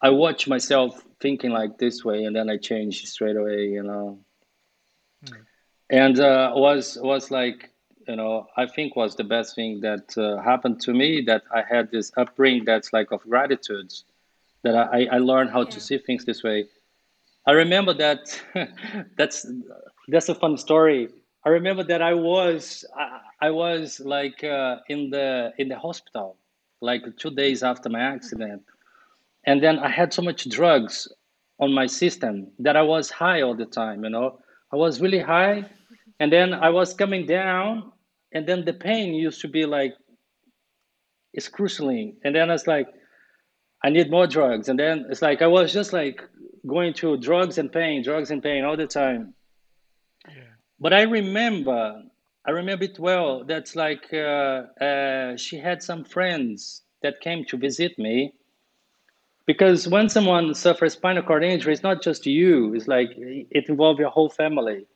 I watch myself thinking like this way, and then I change straight away. You know, mm. and uh, was was like you know, I think was the best thing that uh, happened to me that I had this upbringing that's like of gratitude, that I, I learned how yeah. to see things this way. I remember that that's that's a fun story. I remember that I was I, I was like uh, in the in the hospital like two days after my accident, and then I had so much drugs on my system that I was high all the time. You know, I was really high, and then I was coming down and then the pain used to be like excruciating and then it's like i need more drugs. And then it's like i was just like going through drugs and pain drugs and pain all the time. Yeah. but i remember i remember it well that's like uh, uh, she had some friends that came to visit me. Because when someone suffers spinal cord injury it's not just you. It's like it involves your whole family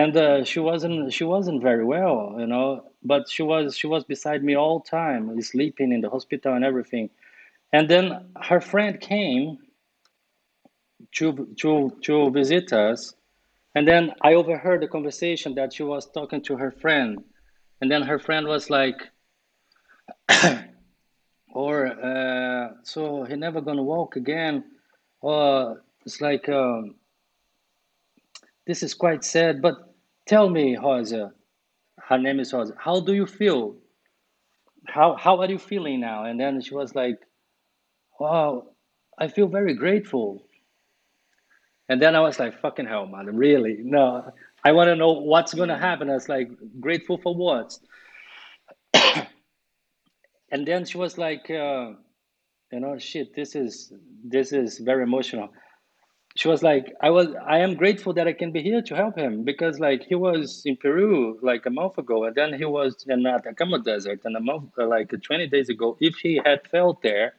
and uh, she wasn't she wasn't very well you know but she was she was beside me all time sleeping in the hospital and everything. And then her friend came to to to visit us. And then i overheard the conversation that she was talking to her friend. And then her friend was like or uh, so he never gonna walk again. Or it's like um, this is quite sad, but tell me, Rosa, her name is Rosa, how do you feel? How, how are you feeling now? And then she was like, wow, I feel very grateful. And then I was like, fucking hell, man, really? No, I want to know what's going to happen. I was like, grateful for what? and then she was like, uh, you know, shit, this is this is very emotional. She was like, I was, I am grateful that I can be here to help him because like he was in Peru like a month ago, and then he was in the Atacama Desert, and a month like 20 days ago. If he had felt there,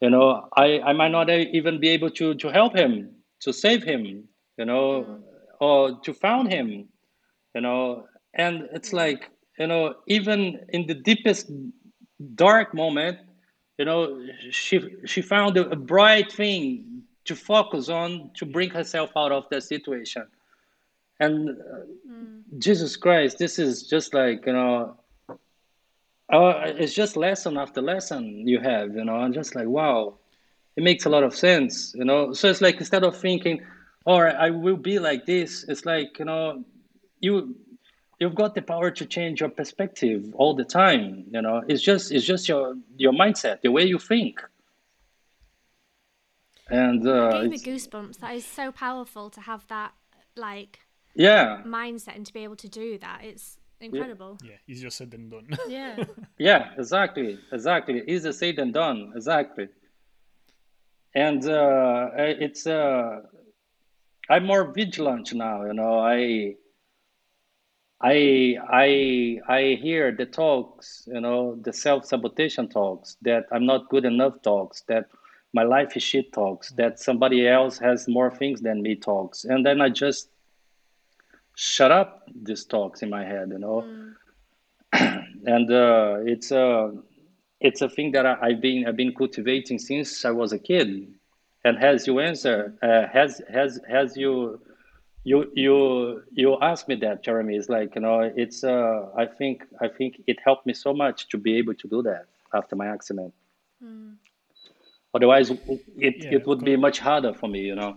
you know, I I might not even be able to to help him to save him, you know, mm. or to found him, you know. And it's like, you know, even in the deepest dark moment, you know, she she found a, a bright thing to focus on to bring herself out of that situation. And uh, mm. Jesus Christ, this is just like, you know, uh, it's just lesson after lesson you have, you know, I'm just like, wow, it makes a lot of sense, you know. So it's like instead of thinking, "All right, I will be like this," it's like you know, you you've got the power to change your perspective all the time. You know, it's just it's just your your mindset, the way you think. And uh, gave me goosebumps. That is so powerful to have that like yeah mindset and to be able to do that. It's incredible. Yeah, easier said than done. yeah. yeah, exactly, exactly. Easier said than done. Exactly and uh, it's uh, I'm more vigilant now. You know, I I I I hear the talks, you know, the self sabotation talks that I'm not good enough talks that my life is shit talks that somebody else has more things than me talks, and then I just shut up these talks in my head, you know, mm. and uh, it's a it's a thing that I, have been I've been cultivating since I was a kid. And has you answer uh, has has has you you you you asked me that Jeremy it's like you know it's uh I think I think it helped me so much to be able to do that after my accident. Mm. Otherwise, it yeah, it would be much harder for me, you know.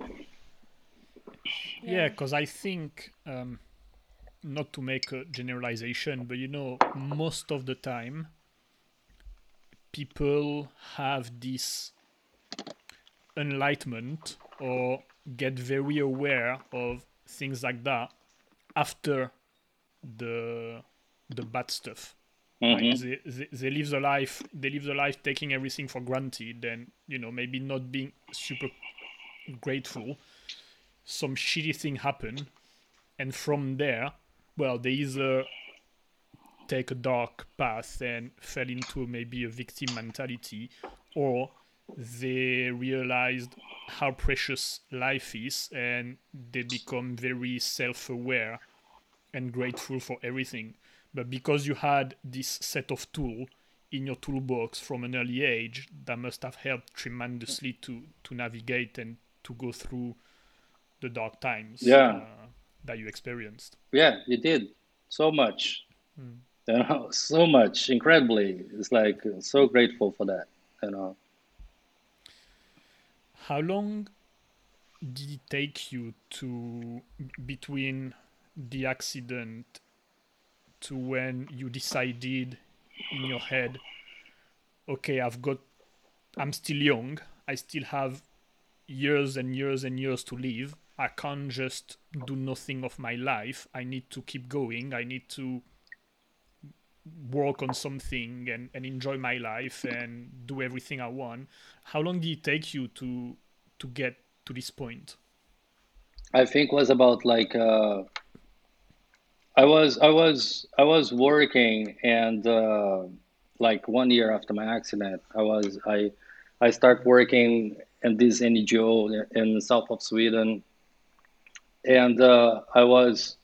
Yeah, because I think um, not to make a generalization, but you know, most of the time people have this enlightenment or get very aware of things like that after the the bad stuff. Mm-hmm. Like they, they, they live the life they live the life taking everything for granted and you know maybe not being super grateful some shitty thing happen and from there well they either take a dark path and fell into maybe a victim mentality, or they realized how precious life is and they become very self aware and grateful for everything. But because you had this set of tools in your toolbox from an early age, that must have helped tremendously to, to navigate and to go through the dark times yeah. uh, that you experienced. Yeah, you did so much. Mm you know so much incredibly it's like so grateful for that you know how long did it take you to between the accident to when you decided in your head okay i've got i'm still young i still have years and years and years to live i can't just do nothing of my life i need to keep going i need to work on something and, and enjoy my life and do everything I want. How long did it take you to to get to this point? I think was about like uh, I was I was I was working and uh, like one year after my accident I was I I start working in this NGO in the south of Sweden. And uh, I was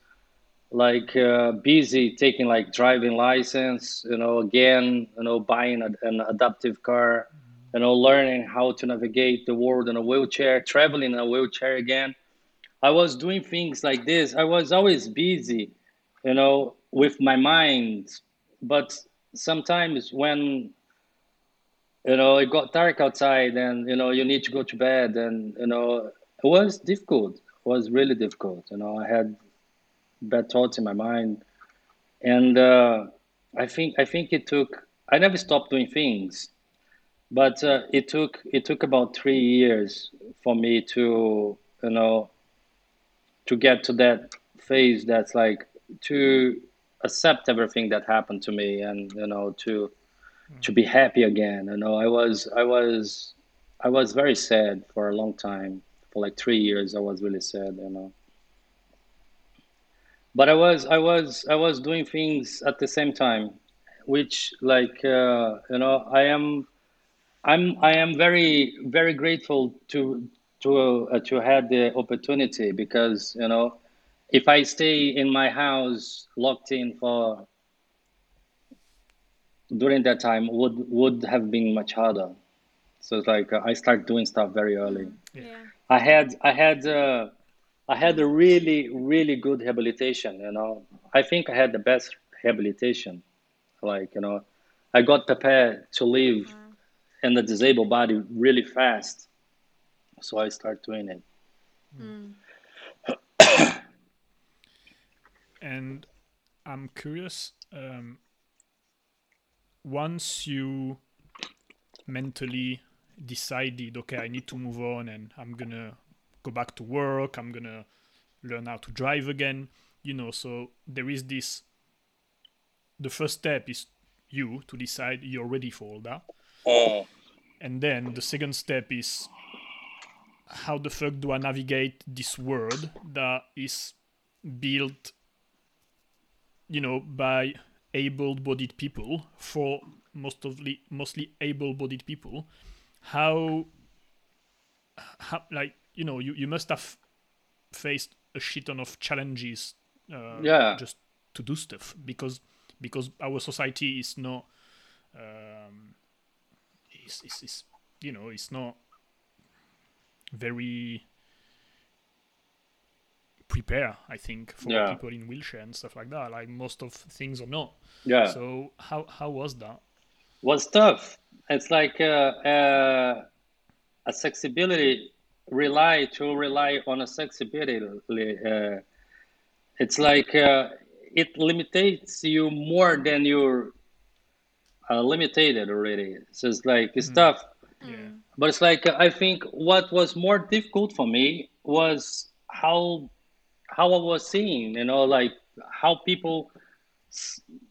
like uh, busy taking like driving license you know again you know buying a, an adaptive car you know learning how to navigate the world in a wheelchair traveling in a wheelchair again. I was doing things like this. I was always busy you know with my mind. But sometimes when you know it got dark outside and you know you need to go to bed and you know it was difficult. It was really difficult you know. I had bad thoughts in my mind, and uh, I think I think it took. I never stopped doing things, but uh, it took it took about three years for me to you know to get to that phase that's like to accept everything that happened to me and you know to to be happy again. You know i was i was i was very sad for a long time. For like three years i was really sad you know. But i was i was i was doing things at the same time which like uh, you know i am i'm i am very very grateful to to uh, to have the opportunity because you know if i stay in my house locked in for during that time would would have been much harder. So it's like uh, i start doing stuff very early. Yeah. i had i had uh, i had a really really good rehabilitation you know. I think i had the best rehabilitation like you know i got prepared to live in the disabled body really fast. So i start doing it And I'm curious. Um, once you mentally decided, okay, I need to move on, and I'm gonna go back to work. I'm gonna learn how to drive again. You know, so there is this. The first step is you to decide you're ready for all that, Oh. and then the second step is how the fuck do I navigate this world that is built you know by able-bodied people for most of the mostly able-bodied people how how like you know you, you must have faced a shit ton of challenges uh, Yeah. just to do stuff because because our society is not um is, is, is you know it's not very prepare i think for Yeah. people in wheelchair and stuff like that like most of things are not yeah so how how was that was tough. It's like uh, uh, accessibility rely to rely on accessibility. Uh, it's like uh, it limitates you more than you're uh, limited already. So it's like it's tough. yeah But it's like I think what was more difficult for me was how how I was seeing, you know, like how people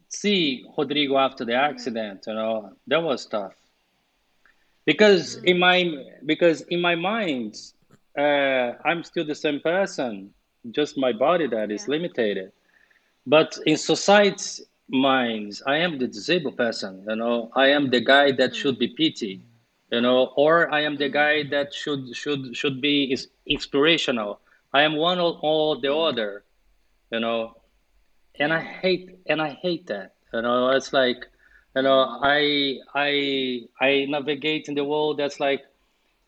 see Rodrigo after the mm-hmm. accident. You know, that was tough because mm-hmm. in my because in my mind, uh, I'm still the same person, just my body that is Yeah. limited. But in society's minds, I am the disabled person. You know, I am the guy that mm-hmm. should be pitied. You know, or I am the guy that should should should be is inspirational. I am one or, or the mm-hmm. other. You know, and I hate and I hate that. You know, it's like, you know, I I I navigate in the world that's like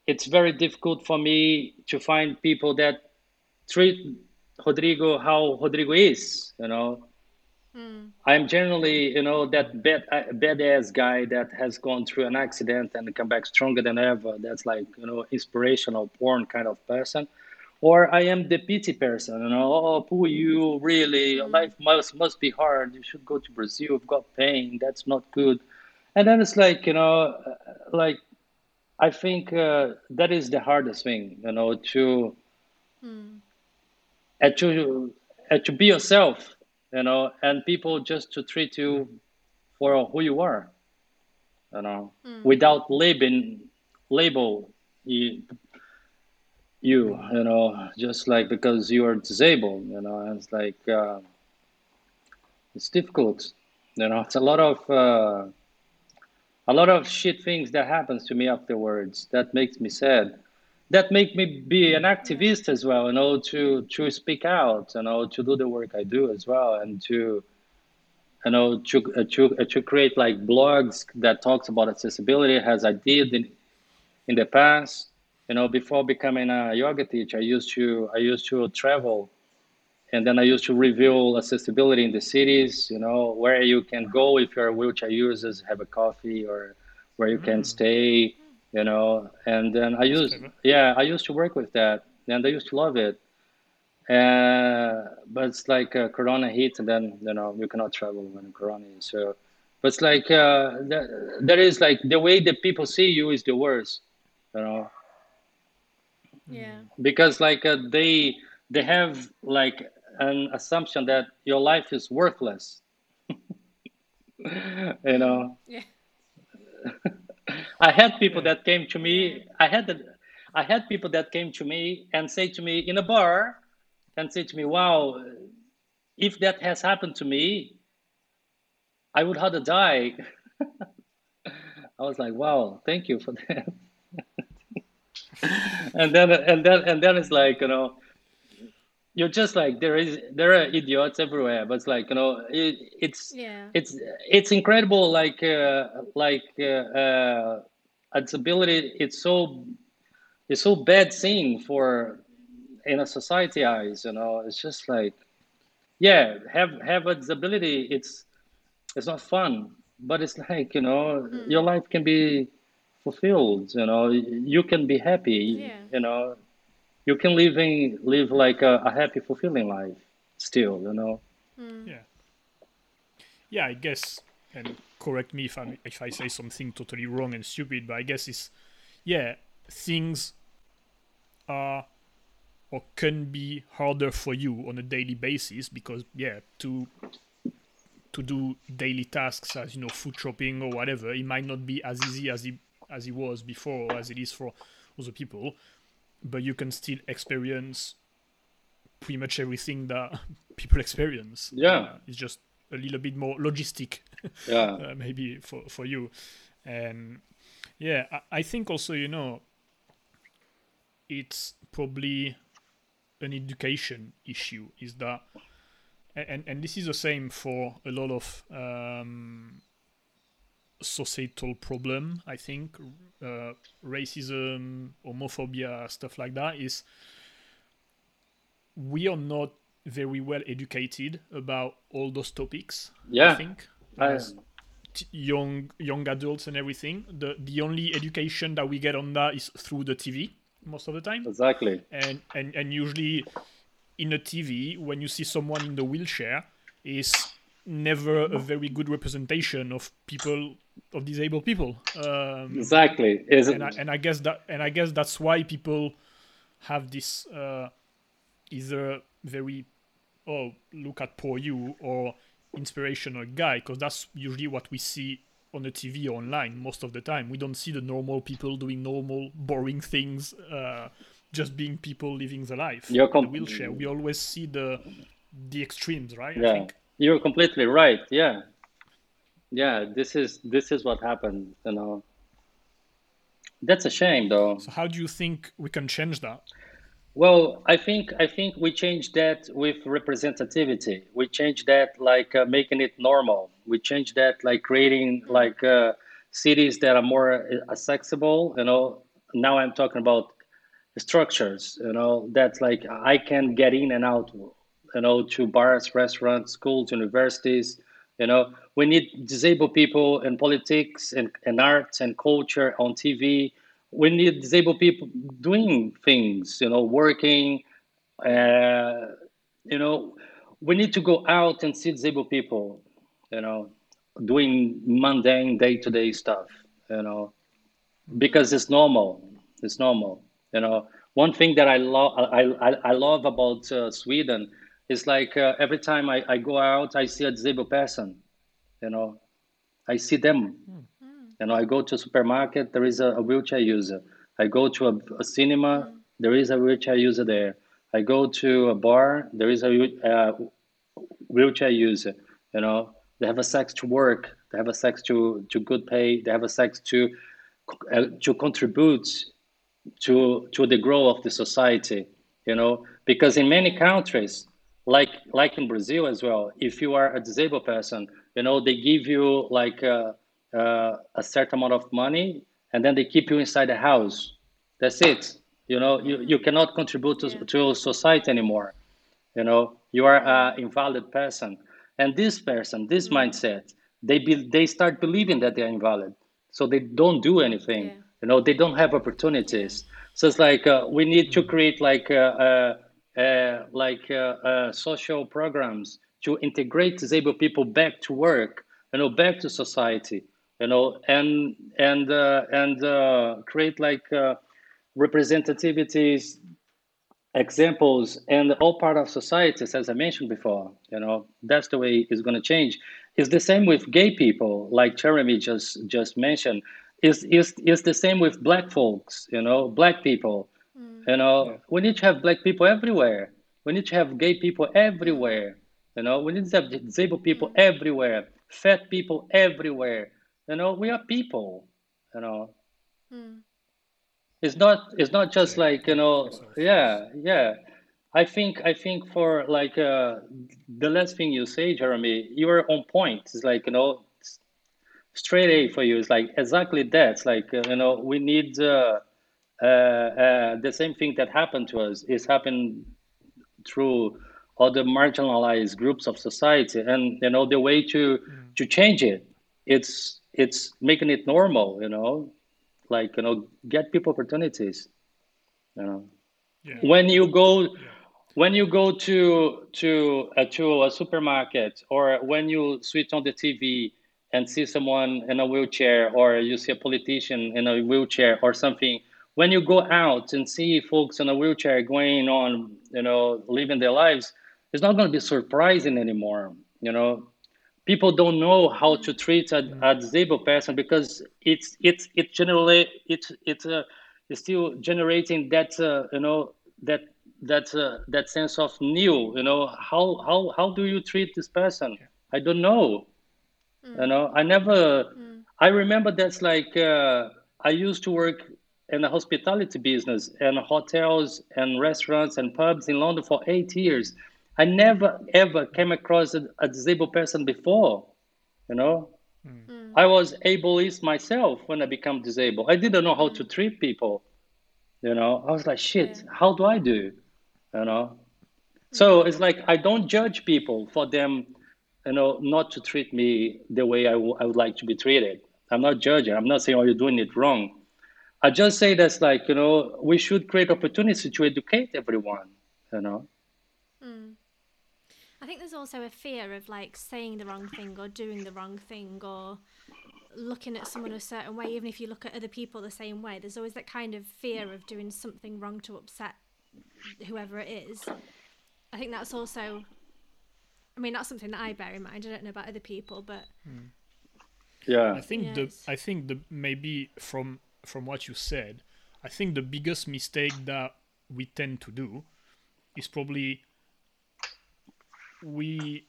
it's very difficult for me to find people that treat Rodrigo how Rodrigo is, you know. Mm. I'm generally, you know, that bad badass guy that has gone through an accident and come back stronger than ever. That's like, you know, inspirational porn kind of person. Or I am the pity person, you know, oh, poor you, really, mm. life must must be hard. You should go to Brazil. You've got pain. That's not good. And then it's like, you know, uh, like I think uh, that is the hardest thing, you know, to and to and to be yourself, you know, and people just to treat you for who you are, you know, hmm. without labeling label you, you, know, just like because you are disabled, you know, and it's like uh, it's difficult, you know, it's a lot of uh, a lot of shit things that happens to me afterwards that makes me sad that make me be an activist as well you know to to speak out you know to do the work i do as well and to you know to uh, to uh, to create like blogs that talks about accessibility as i did in in the past you know before becoming a yoga teacher i used to i used to travel and then I used to review accessibility in the cities, you know, where you can go if you're a wheelchair users, have a coffee, or where you can stay, you know. And then I used, yeah, I used to work with that, and I used to love it. Uh, but it's like uh, Corona hit, and then you know you cannot travel when Corona is. So but it's like uh, there is like the way that people see you is the worst you know yeah. Because like uh, they they have like an assumption that your life is worthless. You know? Yeah. I had people that came to me i had i had people that came to me and say to me in a bar and say to me wow if that has happened to me i would rather die. I was like wow thank you for that and then and then and then it's like you know you're just like there is there are idiots everywhere but it's like you know it, it's yeah it's it's incredible like uh, like uh, uh, its ability it's so it's so bad thing for in a society eyes you know it's just like yeah have have a disability it's it's not fun but it's like you know mm. your life can be fulfilled you know you can be happy yeah. you know you can live in live like a, a happy fulfilling life still you know mm. yeah yeah i guess and correct me if i if i say something totally wrong and stupid but i guess it's yeah things are or can be harder for you on a daily basis because yeah to to do daily tasks as you know food shopping or whatever it might not be as easy as it as it was before or as it is for other people but you can still experience pretty much everything that people experience. Yeah, uh, it's just a little bit more logistic. Yeah, uh, maybe for for you, and yeah, I, I think also you know it's probably an education issue. Is that and and this is the same for a lot of um, societal problem i think uh, racism homophobia stuff like that is we are not very well educated about all those topics yeah. i think as t- young young adults and everything. The the only education that we get on that is through the tv most of the time. Exactly. And and, and usually in a tv when you see someone in the wheelchair is never a very good representation of people of disabled people. Um, exactly. And, I, and I guess that and I guess that's why people have this uh, either very oh look at poor you or inspirational guy because that's usually what we see on the TV or online most of the time. We don't see the normal people doing normal boring things. Uh, just being people living the life. You're com- wheelchair. We always see the the extremes, right? Yeah. You're completely right. Yeah. Yeah, this is this is what happened, you know. That's a shame though. So how do you think we can change that? Well, I think I think we change that with representativity. We change that like uh, making it normal. We change that like creating like uh, cities that are more uh, accessible. You know, now I'm talking about structures. You know, that like I can get in and out you know, to bars, restaurants, schools, universities. You know, we need disabled people in politics and, and arts and culture on TV. We need disabled people doing things, you know, working. Uh, you know, we need to go out and see disabled people, you know, doing mundane day to day stuff, you know, because it's normal. It's normal, you know. One thing that I love, I, I, I love about uh, Sweden it's like uh, every time I, I go out, I see a disabled person. You know, I see them. Mm. You know, I go to a supermarket, there is a, a wheelchair user. I go to a, a cinema, there is a wheelchair user there. I go to a bar, there is a uh, wheelchair user. You know, they have a sex to work, they have a sex to, to good pay, they have a sex to uh, to contribute to to the growth of the society. You know, because in many countries like like in Brazil as well. If you are a disabled person, you know they give you like a, a, a certain amount of money, and then they keep you inside the house. That's it. You know you, you cannot contribute to, yeah. to society anymore. You know you are an invalid person, and this person, this mm-hmm. mindset, they be, they start believing that they're invalid, so they don't do anything. Yeah. You know they don't have opportunities. So it's like uh, we need to mm-hmm. create like. a uh, like uh, uh, social programs to integrate disabled people back to work you know, back to society, you know, and and uh, and uh, create like uh, representativities, examples, and all part of societies, as I mentioned before. You know, that's the way it's going to change. It's the same with gay people, like Jeremy just just mentioned. It's, it's, it's the same with black folks, you know, black people. You know, yeah. we need to have black people everywhere. We need to have gay people everywhere. You know, we need to have disabled people everywhere, fat people everywhere. You know, we are people. You know, mm. it's not it's not just like you know, yeah, yeah. I think I think for like uh, the last thing you say, Jeremy, you are on point. It's like you know, straight A for you. It's like exactly that. It's like uh, you know, we need uh, uh, uh the same thing that happened to us is happened through other marginalized groups of society, and you know, the way to mm. to change it, it's it's making it normal. You know, like you know, get people opportunities. You know, yeah. when you go. Yeah when you go to to uh, to a supermarket or when you switch on the TV and see someone in a wheelchair or you see a politician in a wheelchair or something when you go out and see folks in a wheelchair going on you know living their lives it's not going to be surprising anymore you know people don't know how to treat a, a disabled person because it's it's it generally it's it's uh, it's still generating that uh, you know that that uh, that sense of new you know how how how do you treat this person i don't know mm. you know i never mm. i remember that's like uh, i used to work in the hospitality business and hotels and restaurants and pubs in london for eight years. I never ever came across a, a disabled person before you know? Mm. i was ableist myself when i became disabled. I didn't know how to mm. treat people you know? I was like shit yeah. how do i do? You know? So it's like i don't judge people for them you know not to treat me the way I, w- I would like to be treated. I'm not judging. I'm not saying oh you're doing it wrong i just say that's like you know we should create opportunities to educate everyone you know mm. i think there's also a fear of like saying the wrong thing or doing the wrong thing or looking at someone a certain way even if you look at other people the same way there's always that kind of fear of doing something wrong to upset whoever it is. I think that's also. I mean, that's something that I bear in mind. I don't know about other people, but. Mm. Yeah. I think the I think the maybe from from what you said, I think the biggest mistake that we tend to do is probably we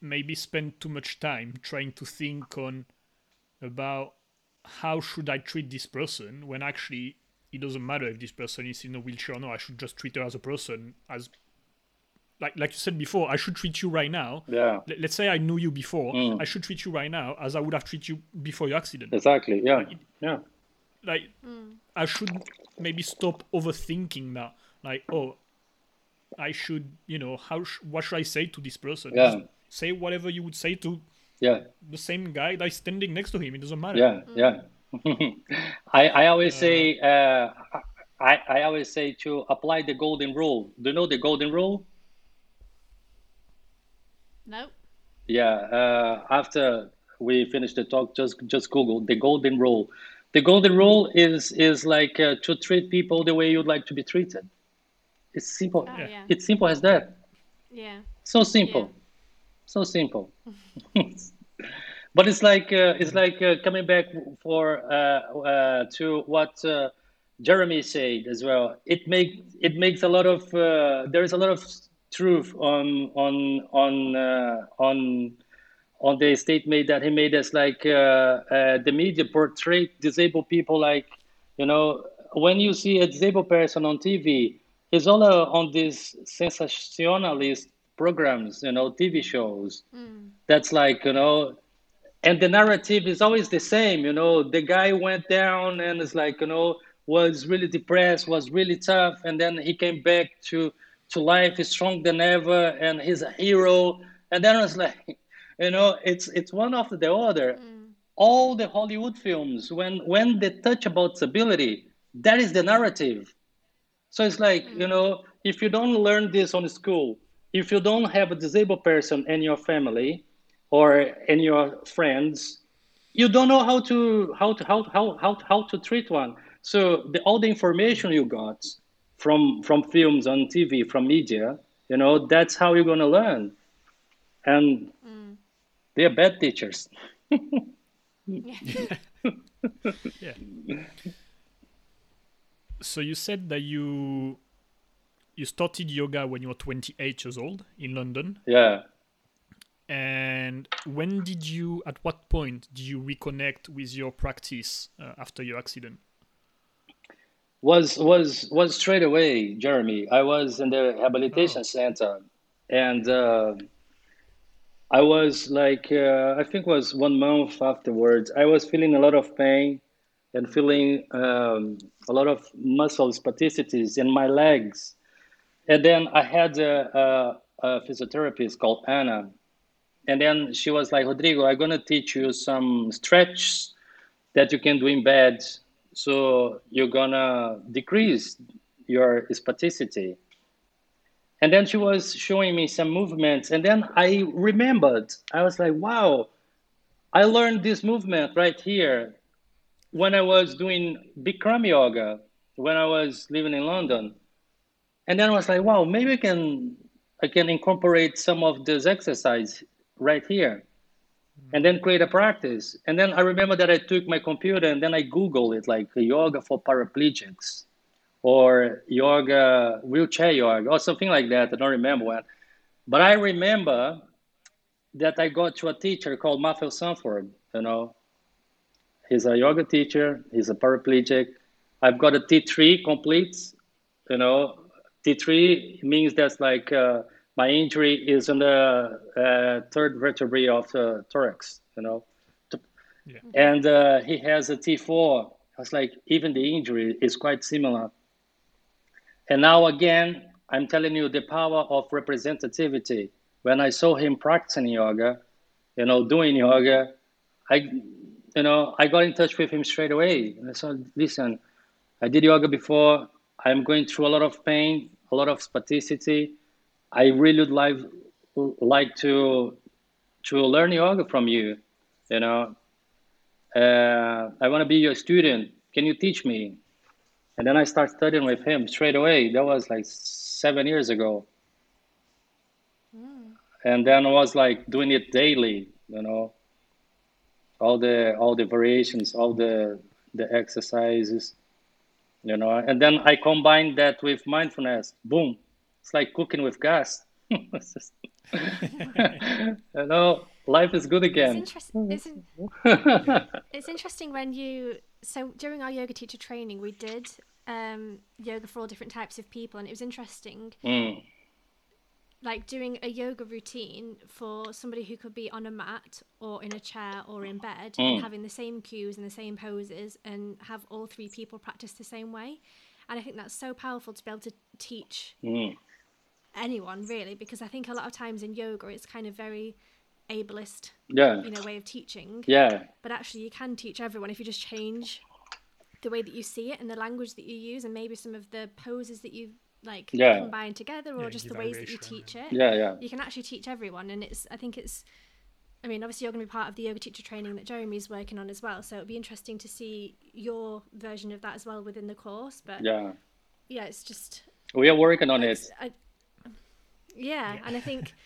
maybe spend too much time trying to think on about how should I treat this person when actually it doesn't matter if this person is in a wheelchair or not. I should just treat her as a person, as like like you said before. I should treat you right now. Yeah. Let's say I knew you before. Mm. I should treat you right now as I would have treated you before your accident. Exactly. Yeah. Like, it, yeah. Like mm. I should maybe stop overthinking that. Like oh, I should you know how sh- what should I say to this person? Yeah. Just say whatever you would say to yeah the same guy that's standing next to him. It doesn't matter. Yeah. Yeah. I, I always say uh, I, I always say to apply the golden rule. Do you know the golden rule? No. Yeah. Uh, after we finish the talk, just just Google the golden rule. The golden rule is is like uh, to treat people the way you'd like to be treated. It's simple. Oh, yeah. It's simple as that. Yeah. So simple. Yeah. So simple. but it's like uh, it's like uh, coming back for uh, uh to what uh, Jeremy said as well. It make it makes a lot of uh, there is a lot of truth on on on uh, on on the statement that he made as like uh, uh, the media portray disabled people like you know when you see a disabled person on TV, it's all on these sensationalist programs, you know, TV shows. Mm. That's like you know and the narrative is always the same you know the guy went down and it's like you know was really depressed was really tough and then he came back to to life he's stronger than ever and he's a hero and then it's like you know it's it's one after the other mm. all the hollywood films when when they touch about stability that is the narrative so it's like mm. you know if you don't learn this on school if you don't have a disabled person in your family or in your friends, you don't know how to how to how how how, how to treat one. So the, all the information you got from from films on TV, from media, you know, that's how you're gonna learn. And mm. they're bad teachers. yeah. yeah. So you said that you you started yoga when you were 28 years old in London. Yeah. And when did you, at what point did you reconnect with your practice uh, after your accident? Was was was straight away, Jeremy. I was in the rehabilitation oh. center, and uh, I was like, uh, I think was one month afterwards. I was feeling a lot of pain and feeling um, a lot of muscle spasticities in my legs and then I had a, a, a physiotherapist called Anna. And then she was like, Rodrigo, I'm going to teach you some stretches that you can do in bed. So you're to decrease your spasticity. And then she was showing me some movements. And then I remembered, I was like, wow, I learned this movement right here when I was doing Bikram yoga, when I was living in London and then I was like, wow, maybe I can I can incorporate some of this exercise right here, and then create a practice. And then I remember that I took my computer and then I Googled it, like yoga for paraplegics, or yoga wheelchair yoga, or something like that. I don't remember what, but I remember that I got to a teacher called Matthew Sanford. You know, he's a yoga teacher. He's a paraplegic. I've got a T3 complete. You know, T3 means that's like uh, my injury is in the uh, third vertebrae of the thorax, you know. Yeah. And uh, he has a T4. I was like, even the injury is quite similar. And now again, I'm telling you the power of representativity. When I saw him practicing yoga, you know, doing yoga, I, you know, I got in touch with him straight away. And I said, listen, I did yoga before. I'm going through a lot of pain, a lot of spasticity. I really would like like to to learn yoga from you. You know, uh, I want to be your student. Can you teach me? And then I start studying with him straight away. That was like seven years ago. Mm. And then I was like doing it daily. You know, all the all the variations, all the the exercises you know and then i combine that with mindfulness boom it's like cooking with gas. It's just, you know life is good again. It's, it's, it's, interesting when you so during our yoga teacher training we did um, yoga for all different types of people and it was interesting. Mm. Like doing a yoga routine for somebody who could be on a mat or in a chair or in bed mm. and having the same cues and the same poses and have all three people practice the same way. And i think that's so powerful to be able to teach mm. Anyone really because i think a lot of times in yoga it's kind of very ableist yeah you know way of teaching yeah but actually you can teach everyone if you just change the way that you see it and the language that you use and maybe some of the poses that you like yeah. combined together or yeah, just the ways that you teach it. Yeah, yeah. You can actually teach everyone, and it's. I think it's. I mean, obviously, you're going to be part of the yoga teacher training that Jeremy's working on as well. So it'll be interesting to see your version of that as well within the course. But yeah, yeah, it's just we are working on it. I, yeah, yeah, and I think.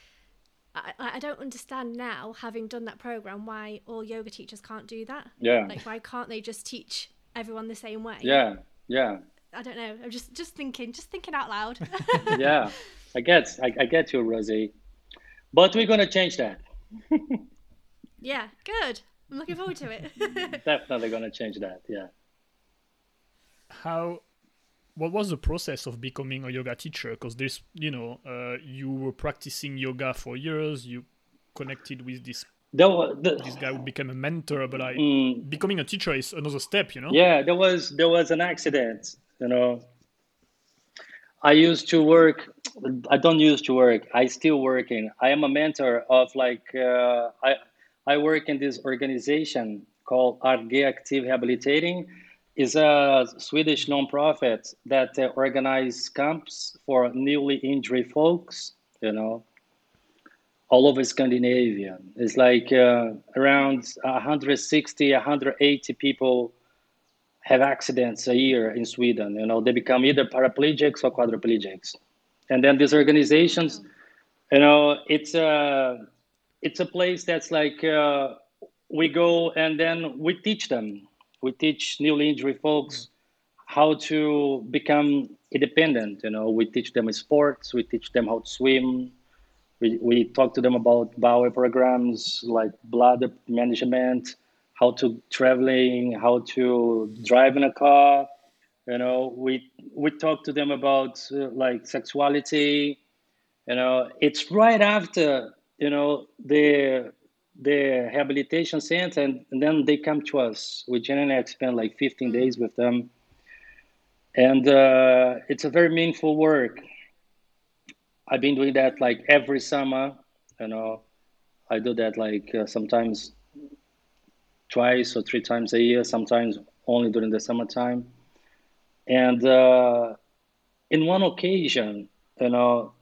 I, I don't understand now, having done that program, why all yoga teachers can't do that. Yeah. Like, why can't they just teach everyone the same way? Yeah, yeah. I don't know. I'm just just thinking, just thinking out loud. yeah, I get, I, I get you, Rosie, but we're gonna change that. yeah, good. I'm looking forward to it. Definitely gonna change that. Yeah. How? What was the process of becoming a yoga teacher? Because this, you know, uh, you were practicing yoga for years. You connected with this the, the, this guy would become a mentor but I, mm, becoming a teacher is another step you know yeah there was there was an accident you know i used to work i don't used to work i still working i am a mentor of like uh, i i work in this organization called RG Aktiv Rehabilitering is a Swedish nonprofit that uh, organize camps for newly injured folks, you know, all over Scandinavia. It's like uh, around 160, 180 people have accidents a year in Sweden. You know, they become either paraplegics or quadriplegics. And then these organizations, you know, it's a it's a place that's like uh, we go and then we teach them. We teach newly injured folks how to become independent. You know, we teach them sports. We teach them how to swim. We we talk to them about bowel programs like blood management how to traveling, how to drive in a car. You know, we we talk to them about uh, like sexuality. You know, it's right after you know the the rehabilitation center, and, and then they come to us. We generally spend like 15 mm. days with them, and uh, it's a very meaningful work. I've been doing that like every summer. You know, I do that like uh, sometimes twice or three times a year, sometimes only during the summertime. And uh, in one occasion, you know,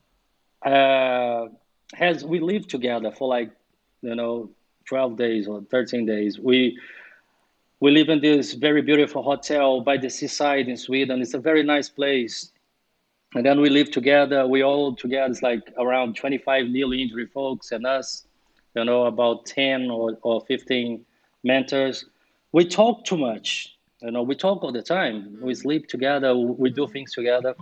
uh, as we lived together for like, you know, 12 days or 13 days, we we live in this very beautiful hotel by the seaside in Sweden. It's a very nice place. And then we live together. We all together, it's like around 25 newly injured folks and us, you know, about 10 or, or 15 mentors. We talk too much. You know, we talk all the time. We sleep together. We do things together.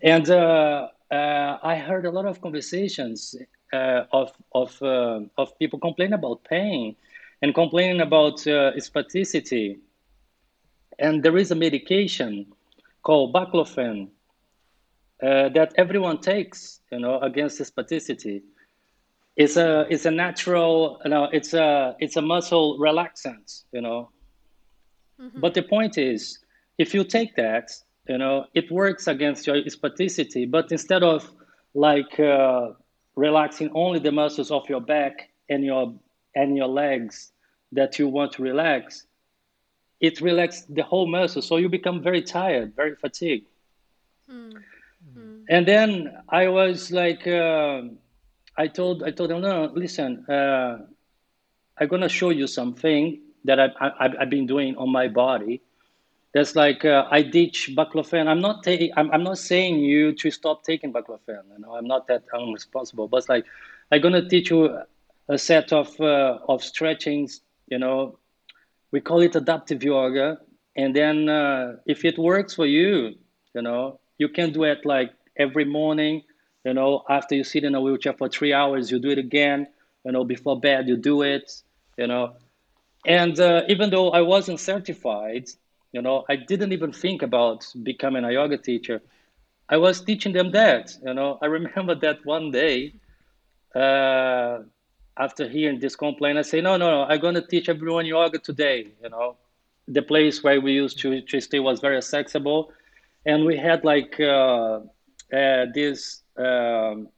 And uh, uh, I heard a lot of conversations of of uh, of people complaining about pain and complaining about uh, spasticity. And there is a medication called baclofen uh, that everyone takes, you know, against spasticity it's a it's a natural you know it's a it's a muscle relaxant you know mm-hmm. but the point is if you take that you know it works against your spasticity but instead of like uh, relaxing only the muscles of your back and your and your legs that you want to relax it relaxes the whole muscle so you become very tired very fatigued mm-hmm. and then i was like uh, I told I told him, no, listen, uh, I'm gonna show you something that I've, I've, I've been doing on my body. That's like uh, I ditch baclofen. I'm not taking. I'm, I'm not saying you to stop taking baclofen. You know, I'm not that unresponsible. But like I'm gonna teach you a set of uh, of stretchings. You know, we call it adaptive yoga. And then uh, if it works for you, you know, you can do it like every morning you know, after you sit in a wheelchair for three hours, you do it again. You know, before bed, you do it. You know, and uh, even though I wasn't certified, you know, I didn't even think about becoming a yoga teacher. I was teaching them that. You know, I remember that one day, uh, after hearing this complaint, I say, no, no, no, I'm going to teach everyone yoga today. You know, the place where we used to, to stay was very accessible, and we had like uh, uh this um,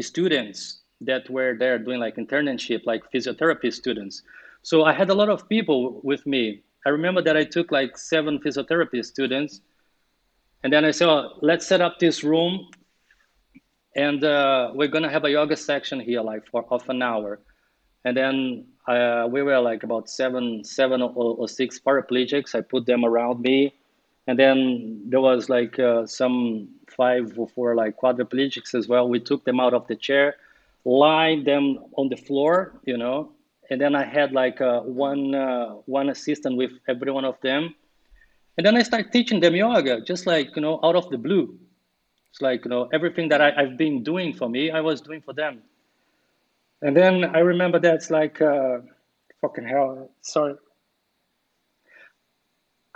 students that were there doing like internship, like physiotherapy students. So I had a lot of people with me. I remember that I took like seven physiotherapy students, and then I said, oh, "Let's set up this room, and uh, we're gonna have a yoga section here, like for half an hour." And then uh, we were like about seven, seven or, or six paraplegics. I put them around me, and then there was like uh, some five or four like quadriplegics as well. We took them out of the chair, lined them on the floor, you know, and then I had like uh, one uh, one assistant with every one of them, and then I started teaching them yoga, just like you know, out of the blue. It's like you know everything that I, have been doing for me, I was doing for them. And then I remember that's like, uh, fucking hell, sorry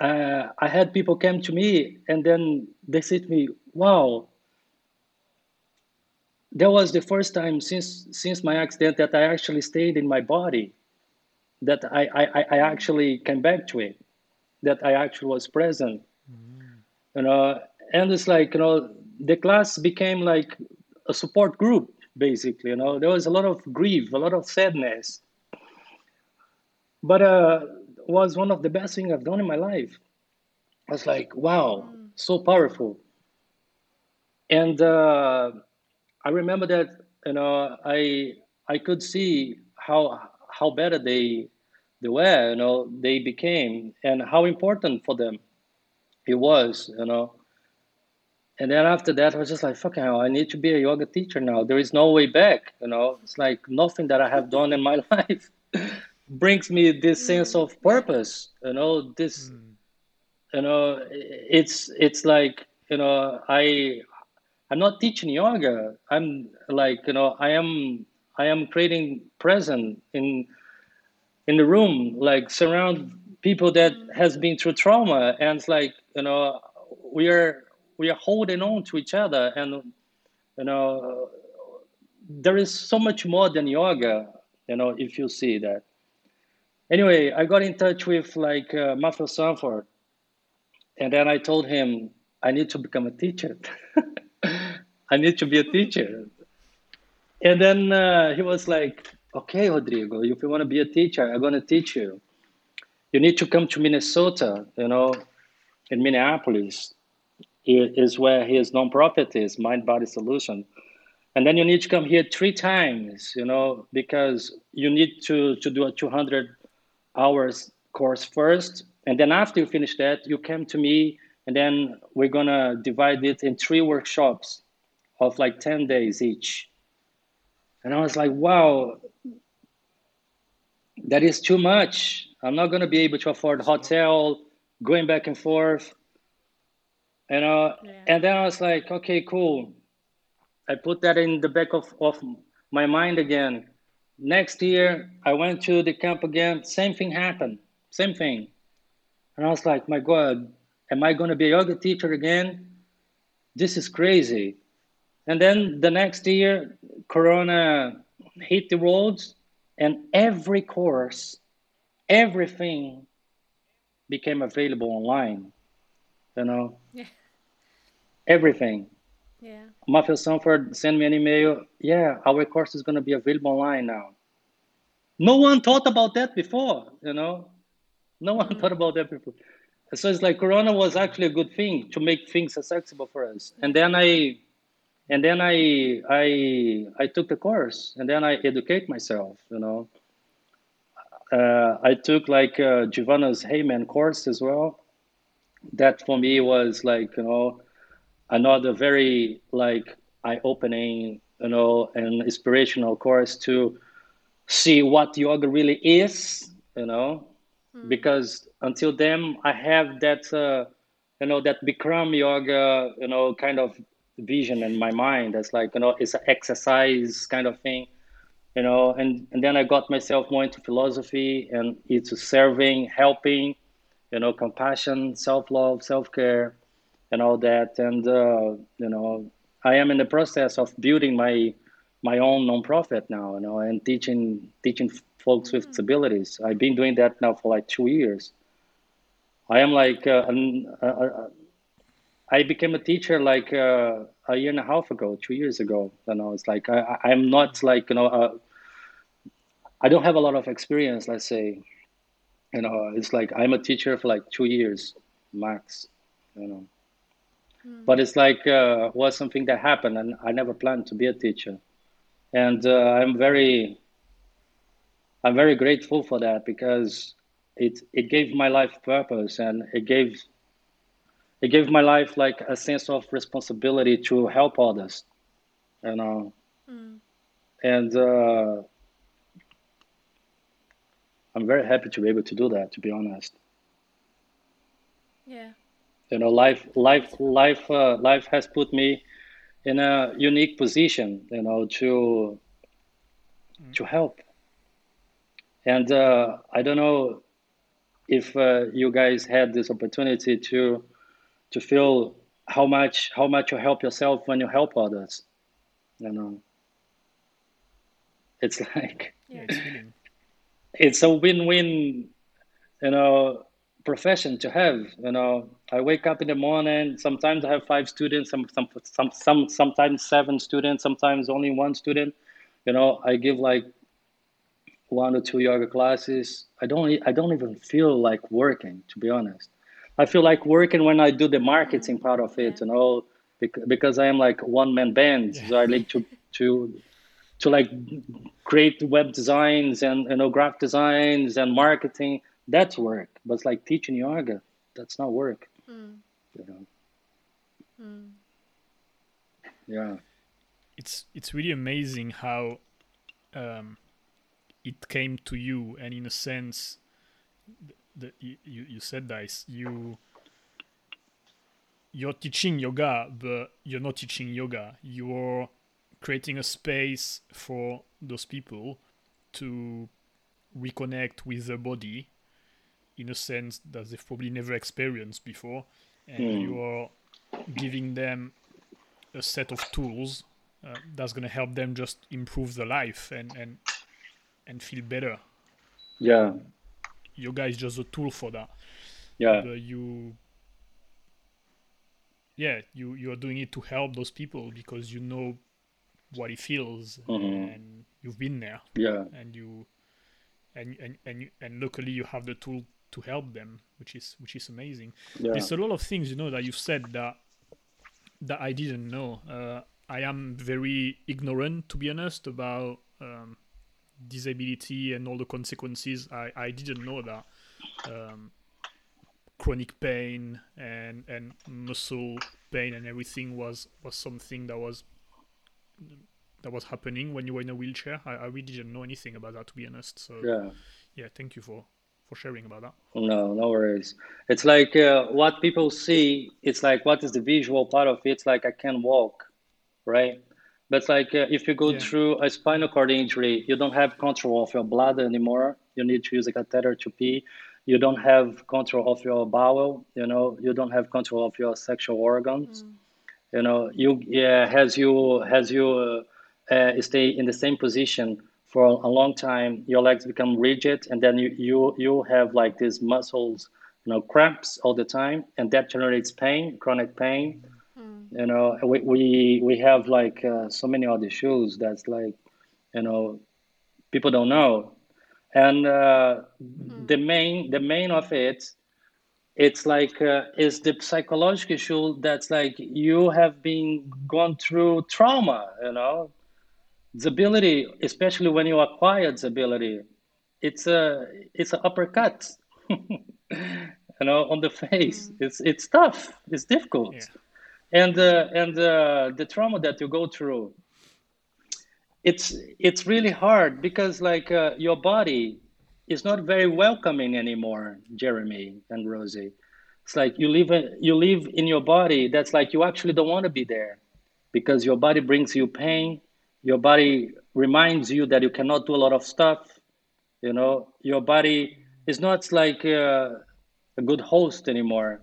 uh, I had people come to me and then they said to me, "Wow, that was the first time since since my accident that I actually stayed in my body, that I I, I actually came back to it, that I actually was present, mm. you know." And it's like you know the class became like a support group basically. You know there was a lot of grief, a lot of sadness, but uh was one of the best things I've done in my life. I was like, wow, so powerful. And uh, I remember that you know, I I could see how how better they they were, you know, they became, and how important for them it was, you know. And then after that, I was just like, fucking hell, I need to be a yoga teacher now. There is no way back, you know. It's like nothing that I have done in my life brings me this sense of purpose, you know. This, mm. you know, it's it's like you know, I I'm not teaching yoga. I'm like you know, I am I am creating present in in the room, like surround people that has been through trauma, and it's like you know, we are we are holding on to each other, and you know, there is so much more than yoga. You know, if you see that. Anyway, I got in touch with like uh, Matthew Sanford, and then I told him I need to become a teacher. I need to be a teacher. And then uh, he was like, okay, Rodrigo, if you want to be a teacher, I'm going to teach you. You need to come to Minnesota, you know, in Minneapolis is where his nonprofit is, Mind Body Solution. And then you need to come here three times, you know, because you need to, to do a 200 hours course first. And then after you finish that, you come to me and then we're gonna divide it in three workshops of like 10 days each. And i was like wow that is too much. I'm not gonna be able to afford hotel going back and forth. You uh, know yeah. and then i was like okay cool. I put that in the back of, of my mind again. Next year i went to the camp again. Same thing happened. Same thing. And i was like my god Am I going to be a yoga teacher again? This is crazy. And then the next year, Corona hit the roads, and every course, everything became available online. You know, yeah. everything. Yeah. Matthew Sanford sent me an email. Yeah, our course is going to be available online now. No one thought about that before. You know, no one mm-hmm. thought about that before so it's like corona was actually a good thing to make things accessible for us and then i and then i i i took the course and then i educate myself you know. Uh, i took like uh, Jivana's heyman course as well. That for me was like you know another very like eye-opening you know and inspirational course to see what yoga really is you know. Mm. because until then I have that uh, you know that Bikram yoga you know kind of vision in my mind. That's like you know it's an exercise kind of thing, you know. And and then I got myself more into philosophy and into serving, helping, you know, compassion, self love, self care, and all that. And uh, you know I am in the process of building my my own nonprofit now, you know, and teaching teaching folks with hmm. disabilities. I've been doing that now for like two years. I am like, uh, uh, uh, I became a teacher like uh, a year and a half ago, two years ago. You know, it's like I, I'm not like you know, uh, I don't have a lot of experience. Let's say, you know, it's like I'm a teacher for like two years max. You know, mm. but it's like uh, was something that happened, and I never planned to be a teacher, and I'm very I'm very grateful for that because it it gave my life purpose and it gave it gave my life like a sense of responsibility to help others, you know, mm. and uh, I'm very happy to be able to do that. To be honest. Yeah. You know, life, life, life, uh, life has put me in a unique position. You know, to mm. to help and uh, I don't know if uh, you guys had this opportunity to to feel how much how much you help yourself when you help others. You know, it's like yeah. it's a win-win, you know, profession to have. You know, I wake up in the morning. Sometimes I have five students. Some some some some sometimes seven students. Sometimes only one student. You know, I give like one or two yoga classes. I don't I don't even feel like working to be honest. I feel like working when I do the marketing part of it, you know, because I am like one man band. So I need to to to like create web designs and you know graphic designs and marketing. That's work, but it's like teaching yoga, that's not work. Mm. You know? Mm. Yeah. it's it's really amazing how um, it came to you, and in a sense, the, the, you you said this you you're teaching yoga, but you're not teaching yoga. You're creating a space for those people to reconnect with the body in a sense that they've probably never experienced before, and Mm. you're giving them a set of tools uh, that's going to help them just improve their life and and and feel better. Yeah. Yoga is just a tool for that. Yeah. But you, yeah, you you are doing it to help those people because you know what it feels Mhm. and you've been there Yeah. and you and and and you, and luckily you have the tool to help them, which is which is amazing. Yeah. There's a lot of things you know that you've said that that I didn't know. Uh, I am very ignorant, to be honest, about um, disability and all the consequences. I, I didn't know that um, chronic pain and and muscle pain and everything was was something that was that was happening when you were in a wheelchair. I, I really didn't know anything about that, to be honest. So Yeah. yeah, thank you for for sharing about that. No, no worries. It's like uh, what people see. It's like what is the visual part of it? It's like I can walk, right? But like uh, if you go Yeah. through a spinal cord injury, you don't have control of your bladder anymore. You need to use a catheter to pee. You don't have control of your bowel. You know, you don't have control of your sexual organs. You know, you yeah, as you as you uh, uh, stay in the same position for a long time, your legs become rigid, and then you you you have like these muscles, you know, cramps all the time, and that generates pain, chronic pain. You know, we we we have like uh, so many other issues that's like, you know, people don't know, and uh, the main the main of it it's like uh, is the psychological issue that's like you have been gone through trauma you know? Disability especially when you acquire disability it's a it's an uppercut you know on the face. It's it's tough. It's difficult. Yeah. And uh, and uh, the trauma that you go through it's it's really hard because like uh, your body is not very welcoming anymore jeremy and rosie. It's like you live you live in your body that's like you actually don't want to be there because your body brings you pain. Your body reminds you that you cannot do a lot of stuff you know? Your body is not like uh, a good host anymore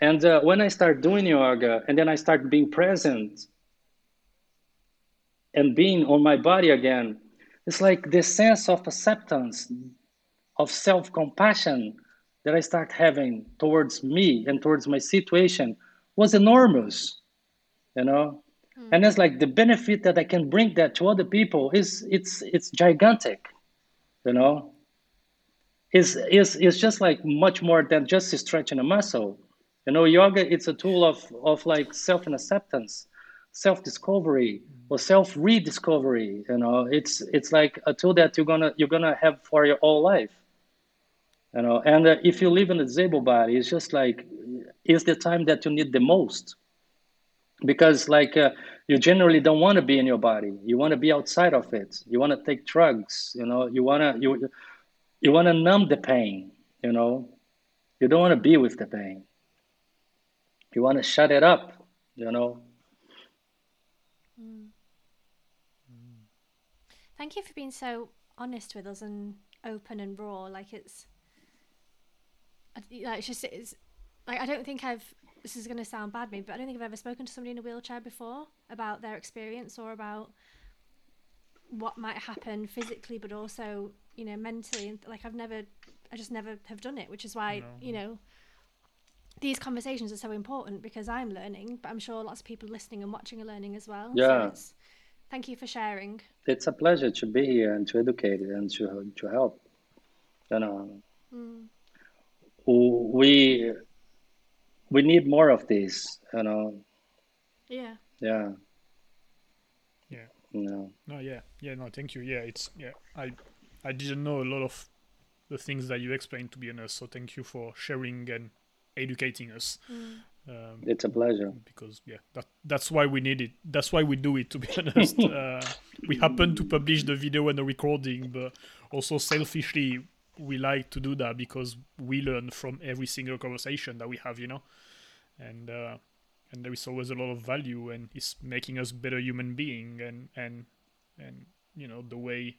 and uh, when i start doing yoga and then i start being present and being on my body again it's like this sense of acceptance of self-compassion that i start having towards me and towards my situation was enormous you know? And it's like the benefit that i can bring that to other people is it's it's gigantic you know? Is is is just like much more than just stretching a muscle you know yoga it's a tool of of like self acceptance self discovery or self rediscovery you know? It's it's like a tool that you're gonna you're gonna have for your whole life you know? And uh, if you live in a disabled body it's just like it's the time that you need the most. Because like uh, you generally don't want to be in your body. You want to be outside of it. You want to take drugs you know? You want to you you want to numb the pain you know? You don't want to be with the pain you want to shut it up you know mm. Thank you for being so honest with us and open and raw. Like it's, I- like it's just it's like I don't think I've. This is going to sound bad, maybe, but I don't think I've ever spoken to somebody in a wheelchair before about their experience or about what might happen physically, but also you know mentally. And like I've never, I just never have done it, which is why No. you know these conversations are so important because I'm learning, but I'm sure lots of people listening and watching are learning as well. So Yeah. it's, thank you for sharing. it's a pleasure to be here and to educate and to to help you know Mm. we we need more of this you know Yeah. yeah Yeah. No. No, yeah, yeah, no, thank you. Yeah, it's yeah, I I didn't know a lot of the things that you explained to be honest. So thank you for sharing and educating us. Mm. Um, It's a pleasure. because yeah, that that's why we need it. That's why we do it. To be honest, uh, we happen to publish the video and the recording, but also selfishly, we like to do that because we learn from every single conversation that we have. You know, and uh, and there is always a lot of value, and it's making us better human being, and and and you know the way.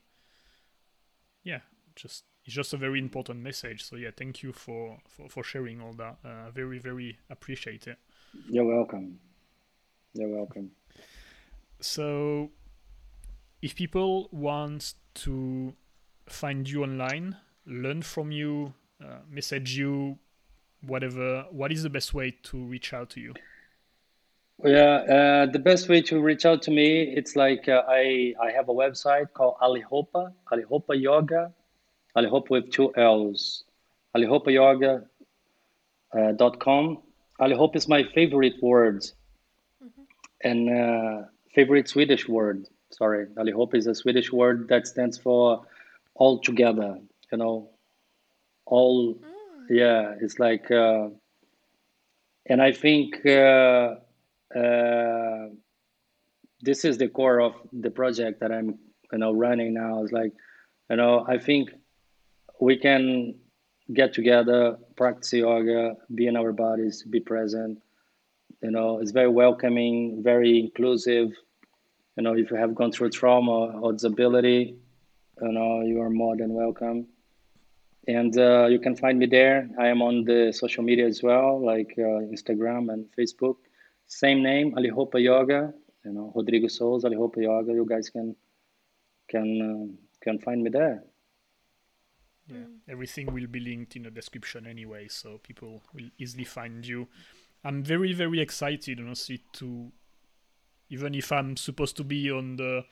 Yeah, just it's just a very important message. So yeah, thank you for for, for sharing all that. Uh, very very appreciate it. You're welcome. You're welcome. So, if people want to find you online, learn from you, uh, message you, whatever, what is the best way to reach out to you? Yeah, uh, the best way to reach out to me, it's like uh, I I have a website called Allihopa, Allihopa Yoga, Allihopa with two L's, allihopayoga uh, dot com. Allihopa is my favorite word, and uh, favorite Swedish word. Sorry, Allihopa is a Swedish word that stands for all together. You know, all. Yeah, it's like, uh, and I think. Uh, uh, this is the core of the project that I'm, you know, running now. It's like, you know, I think we can get together, practice yoga, be in our bodies, be present. You know, it's very welcoming, very inclusive. You know, if you have gone through trauma or disability, you know, you are more than welcome. And uh, you can find me there. I am on the social media as well, like uh, Instagram and Facebook same name, Allihopa Yoga. You know, Rodrigo Souza, Allihopa Yoga. You guys can can uh, can find me there. Yeah, everything will be linked in the description anyway, so people will easily find you. I'm very, very excited, honestly, to even if I'm supposed to be on the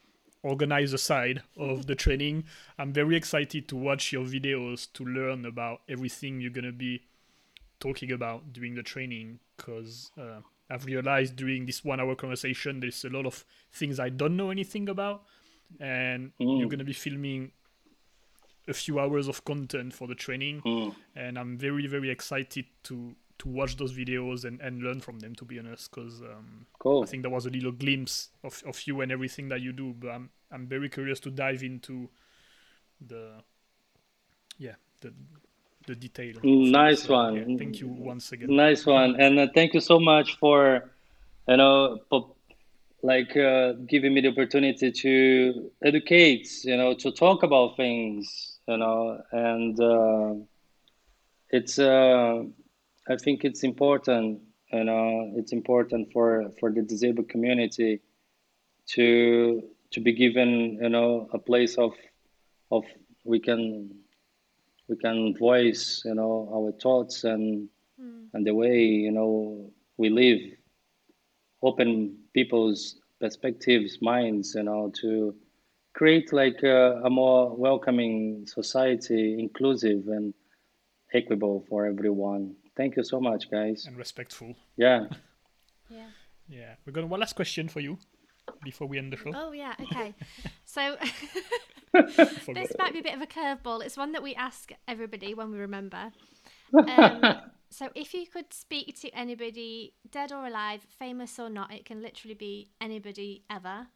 organizer side of the training, I'm very excited to watch your videos to learn about everything you're gonna be talking about during the training because uh, I've realized during this one hour conversation there's a lot of things I don't know anything about, and Mm. you're gonna be filming a few hours of content for the training, Mm. and I'm very very excited to to watch those videos and, and learn from them. To be honest, because um, Cool. I think there was a little glimpse of, of you and everything that you do, but I'm I'm very curious to dive into the yeah the the detail. Nice So, one. yeah, thank you once again. Nice one, and uh, thank you so much for, you know, like uh, giving me the opportunity to educate, you know, to talk about things, you know, and uh, it's. Uh, I think it's important, you know, it's important for for the disabled community to to be given, you know, a place of of we can we can voice, you know, our thoughts and and the way you know we live open people's perspectives minds you know to create like a, a more welcoming society inclusive and equitable for everyone thank you so much guys and respectful. yeah Yeah. Yeah, we're gonna one last question for you before we end the show. Oh yeah. Okay. So this might be a bit of a curveball. It's one that we ask everybody when we remember. Um, so if you could speak to anybody, dead or alive, famous or not, it can literally be anybody ever,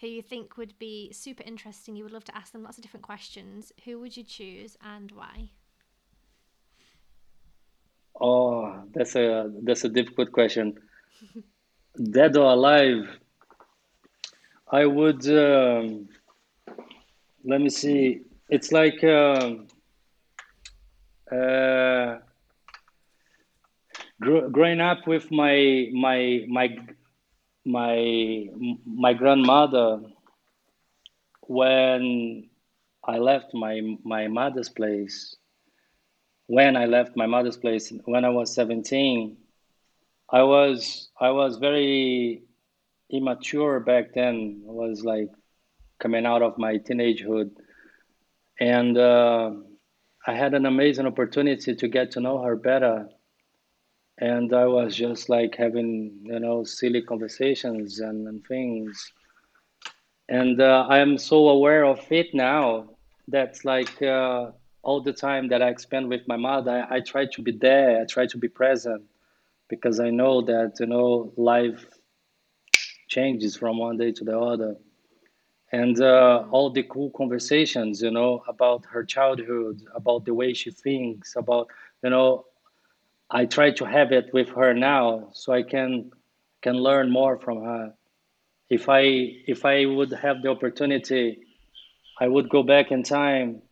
who you think would be super interesting. You would love to ask them lots of different questions. Who would you choose and why? oh that's a that's a difficult question dead or alive i would um, let me see it's like um, uh, gr- growing up with my my my my my grandmother when I left my my mother's place when I left my mother's place when I was 17 I was I was very immature back then. I was like coming out of my teenagehood. And uh, I had an amazing opportunity to get to know her better and I was just like having you know silly conversations and, and things and uh, I am so aware of it now. That's like uh, all the time that I spend with my mother. I, I try to be there. I try to be present because I know that you know life changes from one day to the other, and uh, all the cool conversations, you know, about her childhood, about the way she thinks, about you know, I try to have it with her now, so I can can learn more from her. If I if I would have the opportunity, I would go back in time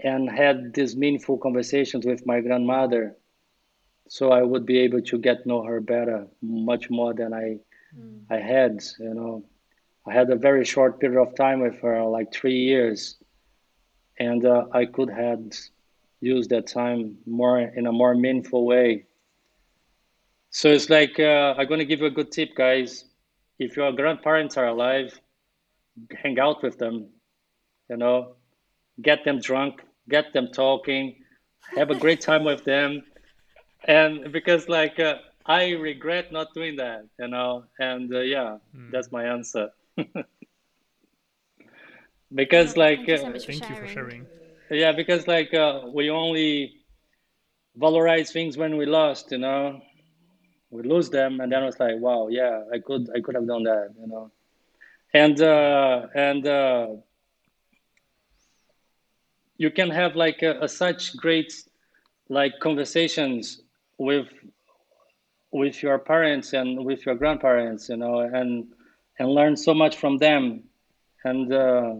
and had these meaningful conversations with my grandmother so I would be able to get know her better, much more than I mm. I had. You know, I had a very short period of time with her, like three years, and uh, I could have used that time more in a more meaningful way. So it's like uh, I'm gonna give you a good tip, guys. If your grandparents are alive, hang out with them. You know, get them drunk, get them talking, have a great time with them and because like uh, I regret not doing that, you know, and uh, yeah, mm. that's my answer. because like thank, you, so uh, thank you, for sharing. Yeah, because like uh, we only valorize things when we lost, you know. We lose them, and then it's like, wow, yeah, I could, I could have done that, you know. And uh, and uh, you can have like a, a such great like conversations with with your parents and with your grandparents, you know, and and learn so much from them. And uh,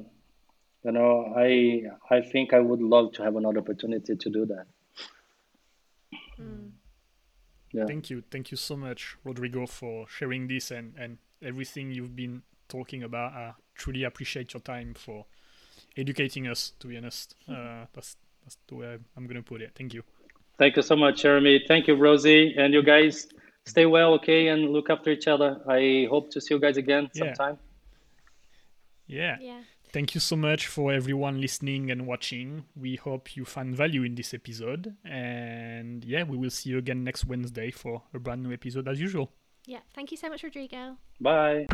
you know, I I think I would love to have another opportunity to do that. Mm. Yeah. Thank you, thank you so much, Rodrigo, for sharing this and and everything you've been talking about. I truly appreciate your time for educating us. To be honest, uh, that's that's the way I'm gonna put it. Thank you. Thank you so much, Jeremy. Thank you, Rosie. And you guys stay well, okay? And look after each other. I hope to see you guys again yeah. sometime. Yeah. yeah. Thank you so much for everyone listening and watching. We hope you find value in this episode. And yeah, we will see you again next Wednesday for a brand new episode as usual. Yeah. Thank you so much, Rodrigo. Bye.